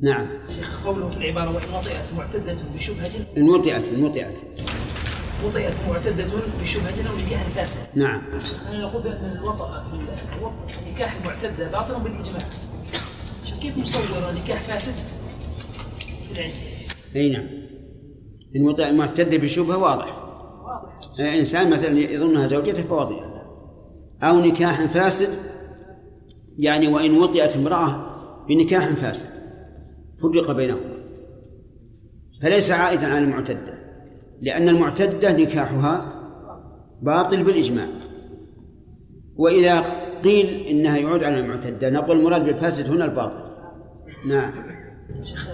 نعم. شيخ قوله في العبارة وإن وطئت معتدة بشبهة. إن وطئت إن وطئت. وطئت معتدة بشبهة أو نكاح فاسد. نعم. أنا نقول بأن الوطأ نكاح المعتدة باطل بالإجماع. شيخ كيف نصور نكاح فاسد؟ في العدة؟ أي نعم. إن وطئ معتد بشبهة واضح. إنسان مثلا يظنها زوجته فوضعها أو نكاح فاسد يعني وإن وطئت امرأة بنكاح فاسد. فرق بينهما. فليس عائدا على المعتدة. لأن المعتدة نكاحها باطل بالإجماع. وإذا قيل إنها يعود على المعتدة نقول المراد بالفاسد هنا الباطل. نعم. شيخ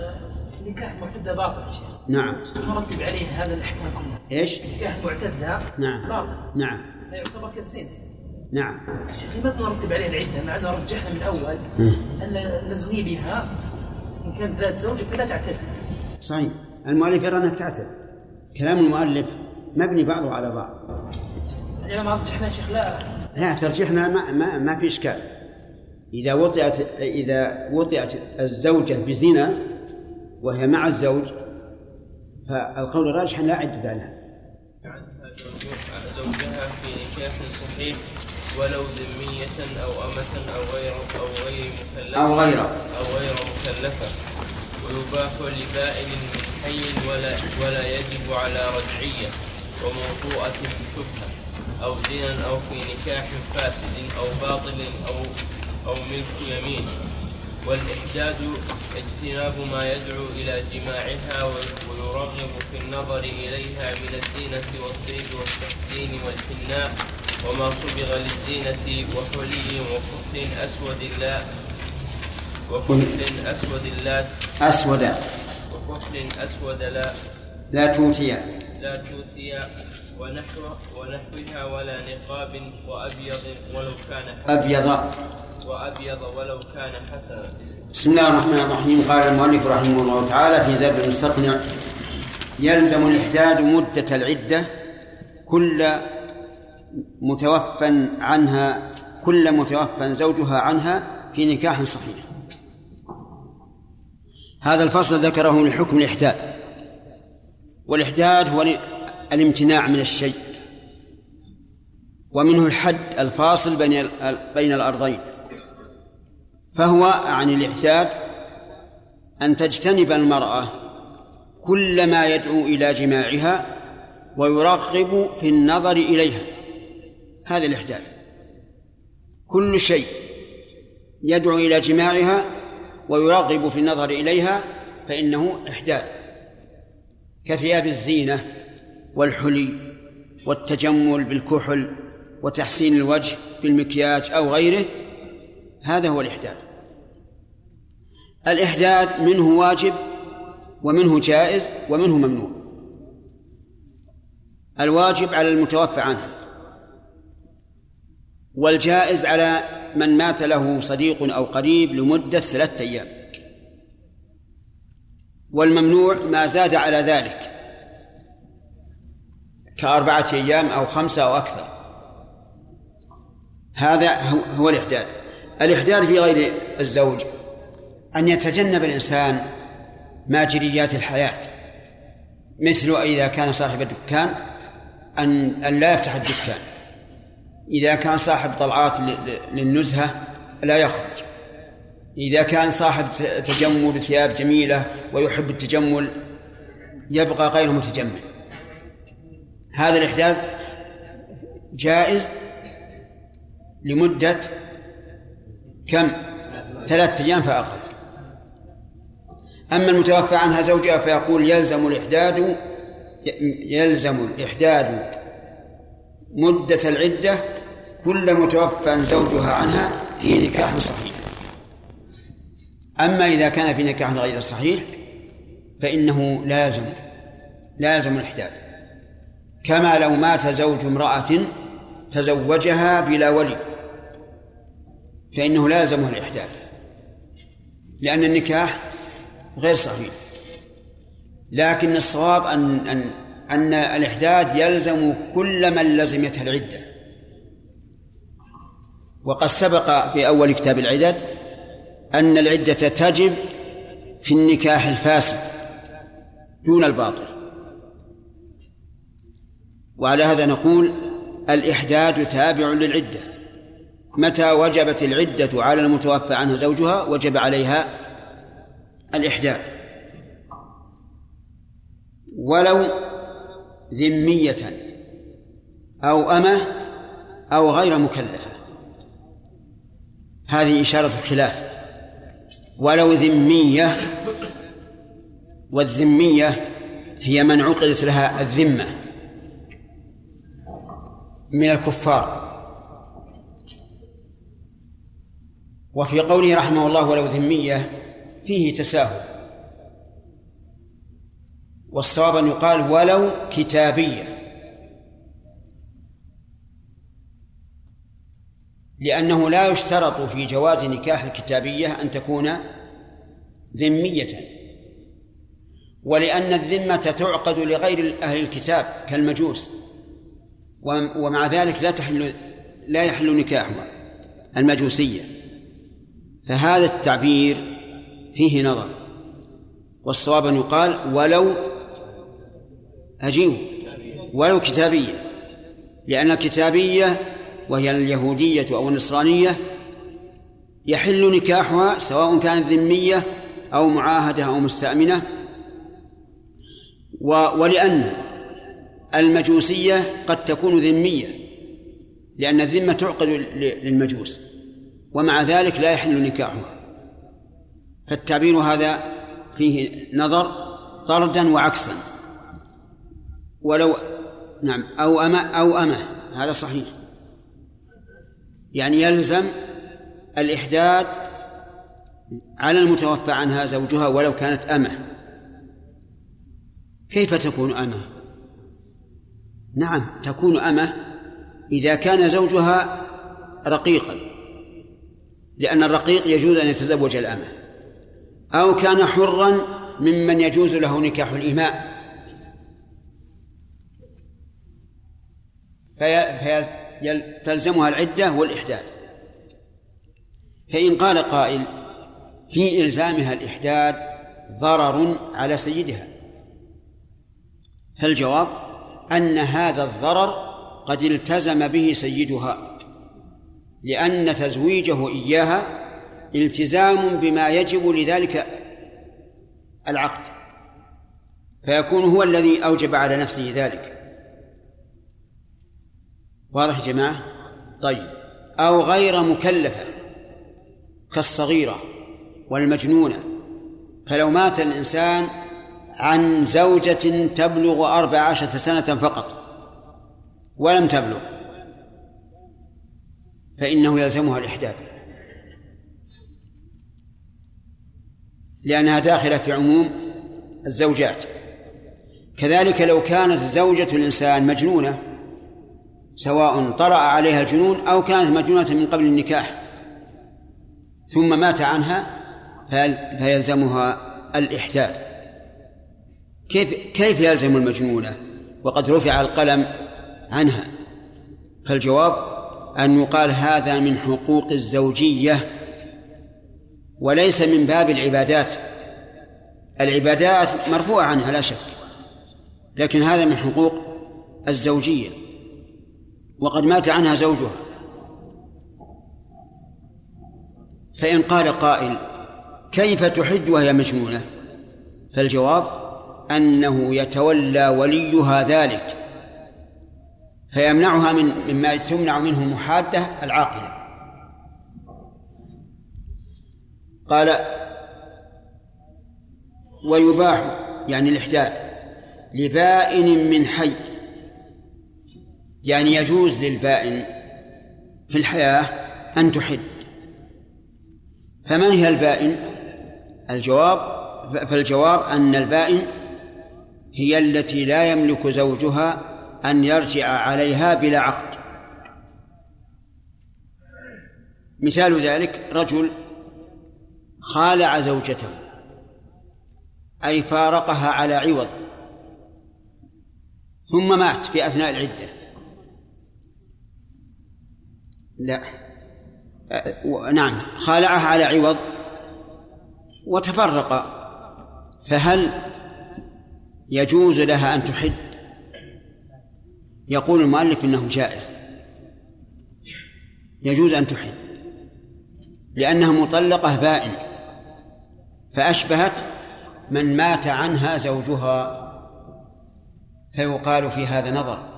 نكاح معتدة باطل يا شيخ. نعم. مرتب عليه هذا الأحكام كلها إيش؟ نكاح معتدة نعم. باطل. نعم. يعتبر كالزنا نعم. شيخ لماذا نرتب عليه العدة مع أنه رجحنا من أول أن نزني بها؟ إن كانت ذات زوج فلا تعتد. صحيح. المؤلف يرى أنها تعتد. كلام المؤلف مبني بعضه على بعض. يعني ما رجحنا شيخ لا. لا ترجيحنا ما, ما, ما في إشكال. إذا وطئت إذا وطئت الزوجة بزنا وهي مع الزوج فالقول الراجح لا عدة لها. زوجها في نكاح صحيح ولو ذمية أو أمة أو غير أو غير مكلفة. أو غير. أو غير مكلفة. ويباح لبائن من حي ولا ولا يجب على رجعية وموطوءة بشبهة أو زنا أو في نكاح فاسد أو باطل أو أو ملك يمين. والإحداد اجتناب ما يدعو إلى جماعها ويرغب في النظر إليها من الزينة والطيب والتحسين والحناء وما صبغ للزينة وحلي وكحل أسود لا وكحل أسود لا أسود. وكحل أسود لا. لا توتيا. لا توتي ونحو ونحوها ولا نقاب وأبيض ولو كان حسنا. أبيض. وأبيض ولو كان حسنا. بسم الله الرحمن الرحيم. قال المؤلف رحمه الله تعالى في زاد المستقنع يلزم الإحداد مدة العدة كل متوفى عنها كل متوفى زوجها عنها في نكاح صحيح. هذا الفصل ذكره لحكم الإحداد والإحداد هو الامتناع من الشيء ومنه الحد الفاصل بين بين الأرضين فهو عن الإحداد أن تجتنب المرأة كل ما يدعو إلى جماعها ويرغب في النظر إليها هذا الإحداد كل شيء يدعو إلى جماعها ويرغب في النظر إليها فإنه إحداد كثياب الزينة والحلي والتجمل بالكحل وتحسين الوجه بالمكياج أو غيره هذا هو الإحداد الإحداد منه واجب ومنه جائز ومنه ممنوع. الواجب على المتوفى عنه. والجائز على من مات له صديق أو قريب لمدة ثلاثة أيام. والممنوع ما زاد على ذلك كأربعة أيام أو خمسة أو أكثر. هذا هو الإحداد. الإحداد في غير الزوج أن يتجنب الإنسان ماجريات الحياة مثل إذا كان صاحب الدكان أن أن لا يفتح الدكان. إذا كان صاحب طلعات للنزهة لا يخرج. إذا كان صاحب تجمل ثياب جميلة ويحب التجمل يبقى غير متجمل. هذا الإحداث جائز لمدة كم؟ ثلاثة أيام فأقل. أما المتوفى عنها زوجها فيقول يلزم الإحداد يلزم الإحداد مدة العدة كل متوفى زوجها عنها في نكاح صحيح. أما إذا كان في نكاح غير صحيح فإنه لازم لازم الإحداد كما لو مات زوج امرأة تزوجها بلا ولي فإنه لازمه الإحداد لأن النكاح غير صحيح. لكن الصواب أن أن أن الإحداد يلزم كل من لزمته العدة. وقد سبق في أول كتاب العدد أن العدة تجب في النكاح الفاسد دون الباطل. وعلى هذا نقول الإحداد تابع للعدة. متى وجبت العدة على المتوفى عنها زوجها وجب عليها الإحداد. ولو ذمية أو أمة أو غير مكلفة. هذه إشارة الخلاف. ولو ذمية والذمية هي من عقدت لها الذمة من الكفار. وفي قوله رحمه الله ولو ذمية فيه تساهل. والصواب أن يقال ولو كتابية. لأنه لا يشترط في جواز نكاح الكتابية أن تكون ذمية. ولأن الذمة تعقد لغير أهل الكتاب كالمجوس ومع ذلك لا تحل لا يحل نكاحها المجوسية. فهذا التعبير فيه نظر والصواب أن يقال ولو أجيب ولو كتابية لأن الكتابية وهي اليهودية أو النصرانية يحل نكاحها سواء كانت ذمية أو معاهدة أو مستأمنة. و ولأن المجوسية قد تكون ذمية لأن الذمة تعقد للمجوس ومع ذلك لا يحل نكاحها. فالتعبير هذا فيه نظر طردا وعكسا. ولو نعم أو أما أو أمة هذا صحيح. يعني يلزم الإحداد على المتوفى عنها زوجها ولو كانت أمة. كيف تكون أمة؟ نعم تكون أمة إذا كان زوجها رقيقا لأن الرقيق يجوز أن يتزوج الأمة. أو كان حرا ممن يجوز له نكاح الإماء. تلزمها العدة والإحداد. فإن قال قائل في إلزامها الإحداد ضرر على سيدها. فالجواب أن هذا الضرر قد التزم به سيدها لأن تزويجه إياها التزام بما يجب لذلك العقد فيكون هو الذي أوجب على نفسه ذلك. واضح يا جماعة؟ طيب. أو غير مكلفة كالصغيرة والمجنونة. فلو مات الإنسان عن زوجة تبلغ أربع عشرة سنة فقط ولم تبلغ فإنه يلزمها الإحداث. لأنها داخلة في عموم الزوجات. كذلك لو كانت زوجة الإنسان مجنونة سواء طرأ عليها الجنون أو كانت مجنونة من قبل النكاح. ثم مات عنها فيلزمها الإحداد. كيف كيف يلزم المجنونة وقد رفع القلم عنها؟ فالجواب أن يقال هذا من حقوق الزوجية وليس من باب العبادات. العبادات مرفوعة عنها لا شك لكن هذا من حقوق الزوجية. وقد مات عنها زوجها. فإن قال قائل كيف تحد وهي مجنونة؟ فالجواب أنه يتولى وليها ذلك فيمنعها من مما تمنع منه المحادة العاقلة. قال ويباح يعني الإحداد لبائن من حي. يعني يجوز للبائن في الحياة أن تحد. فمن هي البائن؟ الجواب فالجواب أن البائن هي التي لا يملك زوجها أن يرجع عليها بلا عقد. مثال ذلك رجل خالع زوجته أي فارقها على عوض ثم مات في أثناء العدة. لا. نعم. خالعها على عوض وتفرق. فهل يجوز لها أن تحد؟ يقول المؤلف إنه جائز. يجوز أن تحد. لأنها مطلقة بائن. فأشبهت من مات عنها زوجها. فيقال في هذا نظر.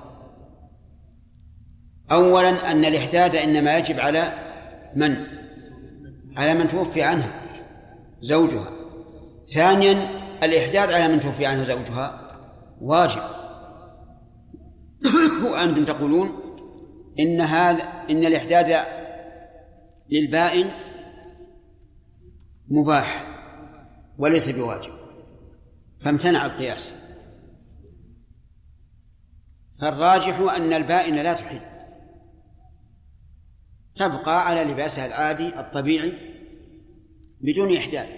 أولا أن الإحداد إنما يجب على من؟ على من توفي عنها زوجها. ثانيا الإحداد على من توفي عنها زوجها واجب. وأنتم تقولون إن هذا إن الإحداد للبائن مباح وليس بواجب فامتنع القياس. فالراجح أن البائن لا تحد تبقى على لباسها العادي الطبيعي بدون إحداث.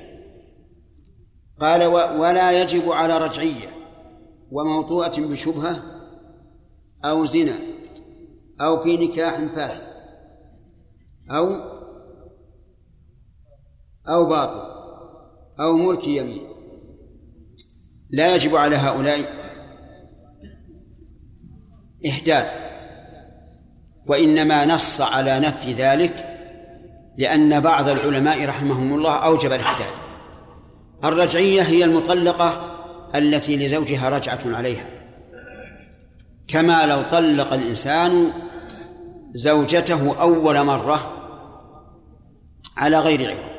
قال ولا يجب على رجعية وموطوءة بشبهة أو زنا أو في نكاح فاسد أو أو باطل أو ملك يمين. لا يجب على هؤلاء إحداث. وإنما نص على نفي ذلك لأن بعض العلماء رحمهم الله أوجب الإحداد الرجعية هي المطلقة التي لزوجها رجعة عليها. كما لو طلق الإنسان زوجته أول مرة على غير عوض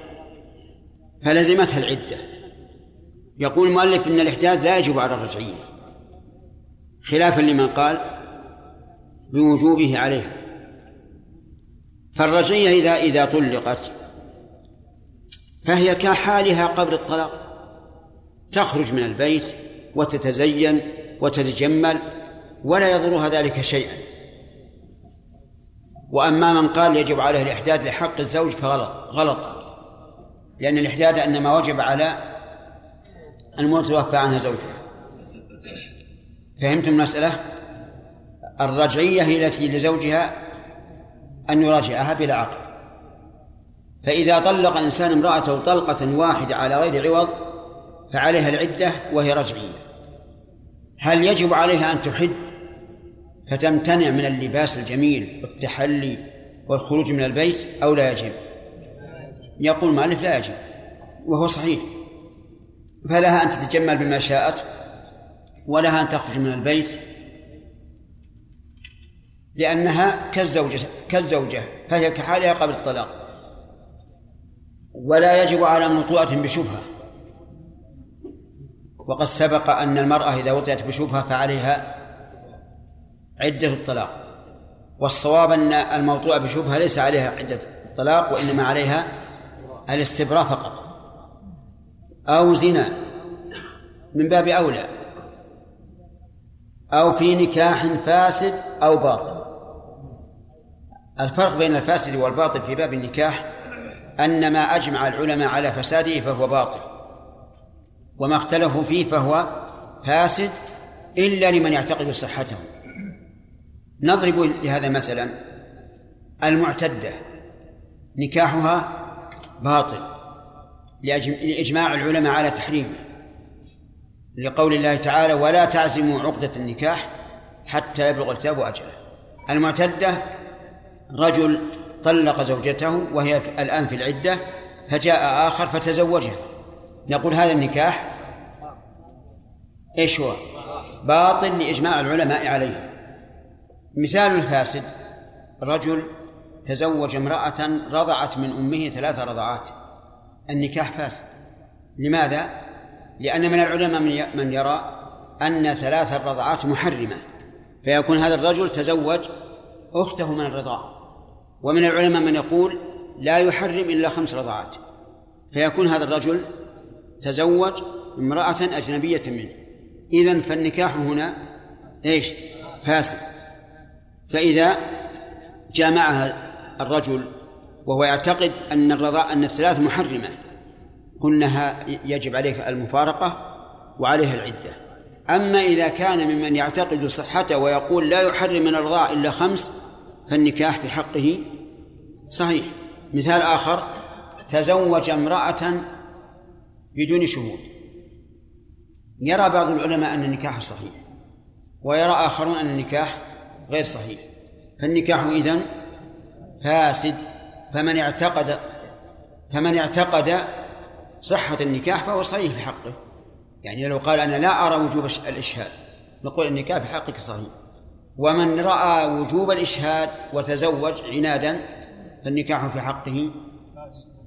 فلزمتها العدة. يقول المؤلف إن الإحداث لا يجب على الرجعية خلافا لمن قال بوجوبه عليها. فالرجعية إذا إذا طلقت فهي كحالها قبل الطلاق. تخرج من البيت وتتزين وتتجمل ولا يضرها ذلك شيئا. وأما من قال يجب عليه الإحداد لحق الزوج فغلط غلط. لأن الإحداد إنما وجب على المتوفى عنها زوجها. فهمتم المسألة؟ الرجعية هي التي لزوجها أن يراجعها بلا عقد فإذا طلق الإنسان امرأته طلقة واحدة على غير عوض فعليها العدة وهي رجعية. هل يجب عليها أن تحد؟ فتمتنع من اللباس الجميل والتحلي والخروج من البيت أو لا يجب؟ يقول مالك لا يجب وهو صحيح. فلها أن تتجمل بما شاءت ولها أن تخرج من البيت لأنها كالزوجة كالزوجة فهي كحالها قبل الطلاق. ولا يجب على مطوءة بشبهة. وقد سبق أن المرأة إذا وطئت بشبهة فعليها عدة الطلاق. والصواب أن الموطوءة بشبهة ليس عليها عدة الطلاق وإنما عليها الاستبراء فقط. أو زنا من باب أولى. أو في نكاح فاسد أو باطل. الفرق بين الفاسد والباطل في باب النكاح أن ما أجمع العلماء على فساده فهو باطل وما اختلفوا فيه فهو فاسد إلا لمن يعتقد صحته. نضرب لهذا مثلا المعتدة. نكاحها باطل لإجماع العلماء على تحريمه. لقول الله تعالى ولا تعزموا عقدة النكاح حتى يبلغ الكتاب أجله. المعتدة رجل طلق زوجته وهي الآن في العدة فجاء آخر فتزوجها. نقول هذا النكاح إيش هو؟ باطل لإجماع العلماء عليه. مثال الفاسد رجل تزوج امرأة رضعت من أمه ثلاث رضعات. النكاح فاسد. لماذا؟ لأن من العلماء من يرى أن ثلاث الرضعات محرمة فيكون هذا الرجل تزوج أخته من الرضاعة ومن العلماء من يقول لا يحرم إلا خمس رضعات فيكون هذا الرجل تزوج امرأة أجنبية منه. إذن فالنكاح هنا إيش؟ فاسد. فإذا جامعها الرجل وهو يعتقد أن الرضاء أن الثلاث محرمة قلنا يجب عليه المفارقة وعليها العدة. أما إذا كان ممن يعتقد صحته ويقول لا يحرم من الرضاء إلا خمس فالنكاح بحقه صحيح. مثال آخر تزوج امرأة بدون شهود. يرى بعض العلماء أن النكاح صحيح ويرى آخرون أن النكاح غير صحيح. فالنكاح إذن فاسد. فمن اعتقد فمن اعتقد صحة النكاح فهو صحيح في حقه. يعني لو قال أنا لا أرى وجوب الإشهاد نقول النكاح في حقك صحيح. ومن رأى وجوب الإشهاد وتزوج عنادا فالنكاح في حقه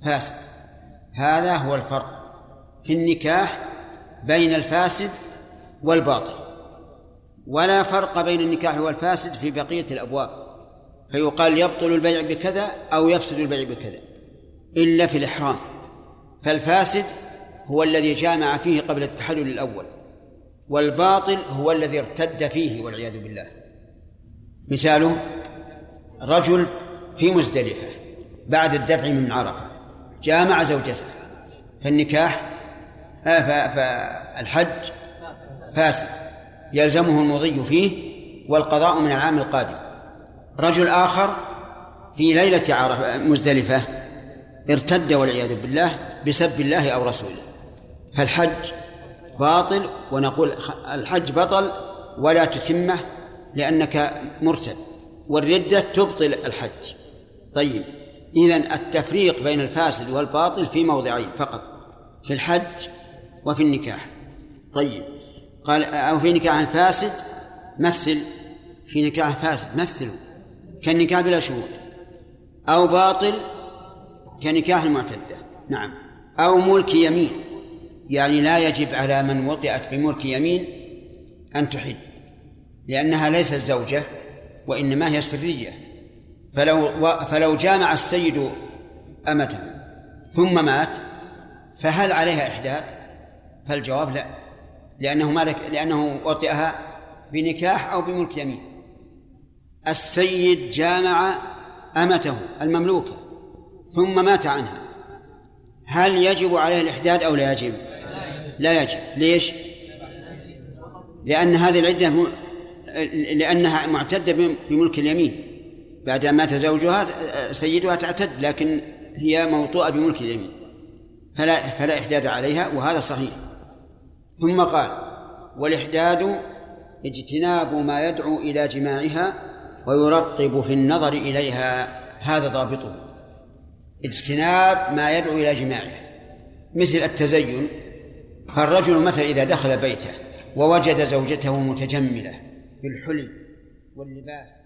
فاسد. هذا هو الفرق في النكاح بين الفاسد والباطل. ولا فرق بين النكاح والفاسد في بقية الأبواب. فيقال يبطل البيع بكذا أو يفسد البيع بكذا إلا في الإحرام. فالفاسد هو الذي جامع فيه قبل التحلل الأول والباطل هو الذي ارتد فيه والعياذ بالله. مثاله رجل في مزدلفة بعد الدفع من عرفة جامع زوجته فالنكاح آه، فالحج فاسد يلزمه المضي فيه والقضاء من العام القادم. رجل آخر في ليلة عرفة مزدلفة ارتد والعياذ بالله بسب الله أو رسوله. فالحج باطل ونقول الحج بطل ولا تتمه لأنك مرتد والردة تبطل الحج. طيب إذن التفريق بين الفاسد والباطل في موضعين فقط في الحج وفي النكاح. طيب قال أو في نكاح فاسد مثل في نكاح فاسد مثلوا كالنكاح بلا شهود أو باطل كنكاح المعتدة. نعم. أو ملك يمين. يعني لا يجب على من وطئت بملك يمين أن تحل لأنها ليست زوجة وإنما هي سرية. فلو فلو جامع السيد أمته ثم مات فهل عليها إحداث؟ فالجواب لا لأنه مالك لأنه وطئها بنكاح أو بملك يمين. السيد جامع أمته المملوكة ثم مات عنها. هل يجب عليه الإحداد أو لا يجب؟ لا يجب. ليش؟ لأن هذه العدة م... لأنها معتدة بملك اليمين. بعد أن مات زوجها سيدها تعتد لكن هي موطوءة بملك اليمين. فلا فلا إحداد عليها وهذا صحيح. ثم قال والإحداد اجتناب ما يدعو إلى جماعها ويرقب في النظر إليها. هذا ضابطه. اجتناب ما يدعو إلى جماعها مثل التزين فالرجل مثلا إذا دخل بيته ووجد زوجته متجملة بالحلي واللباس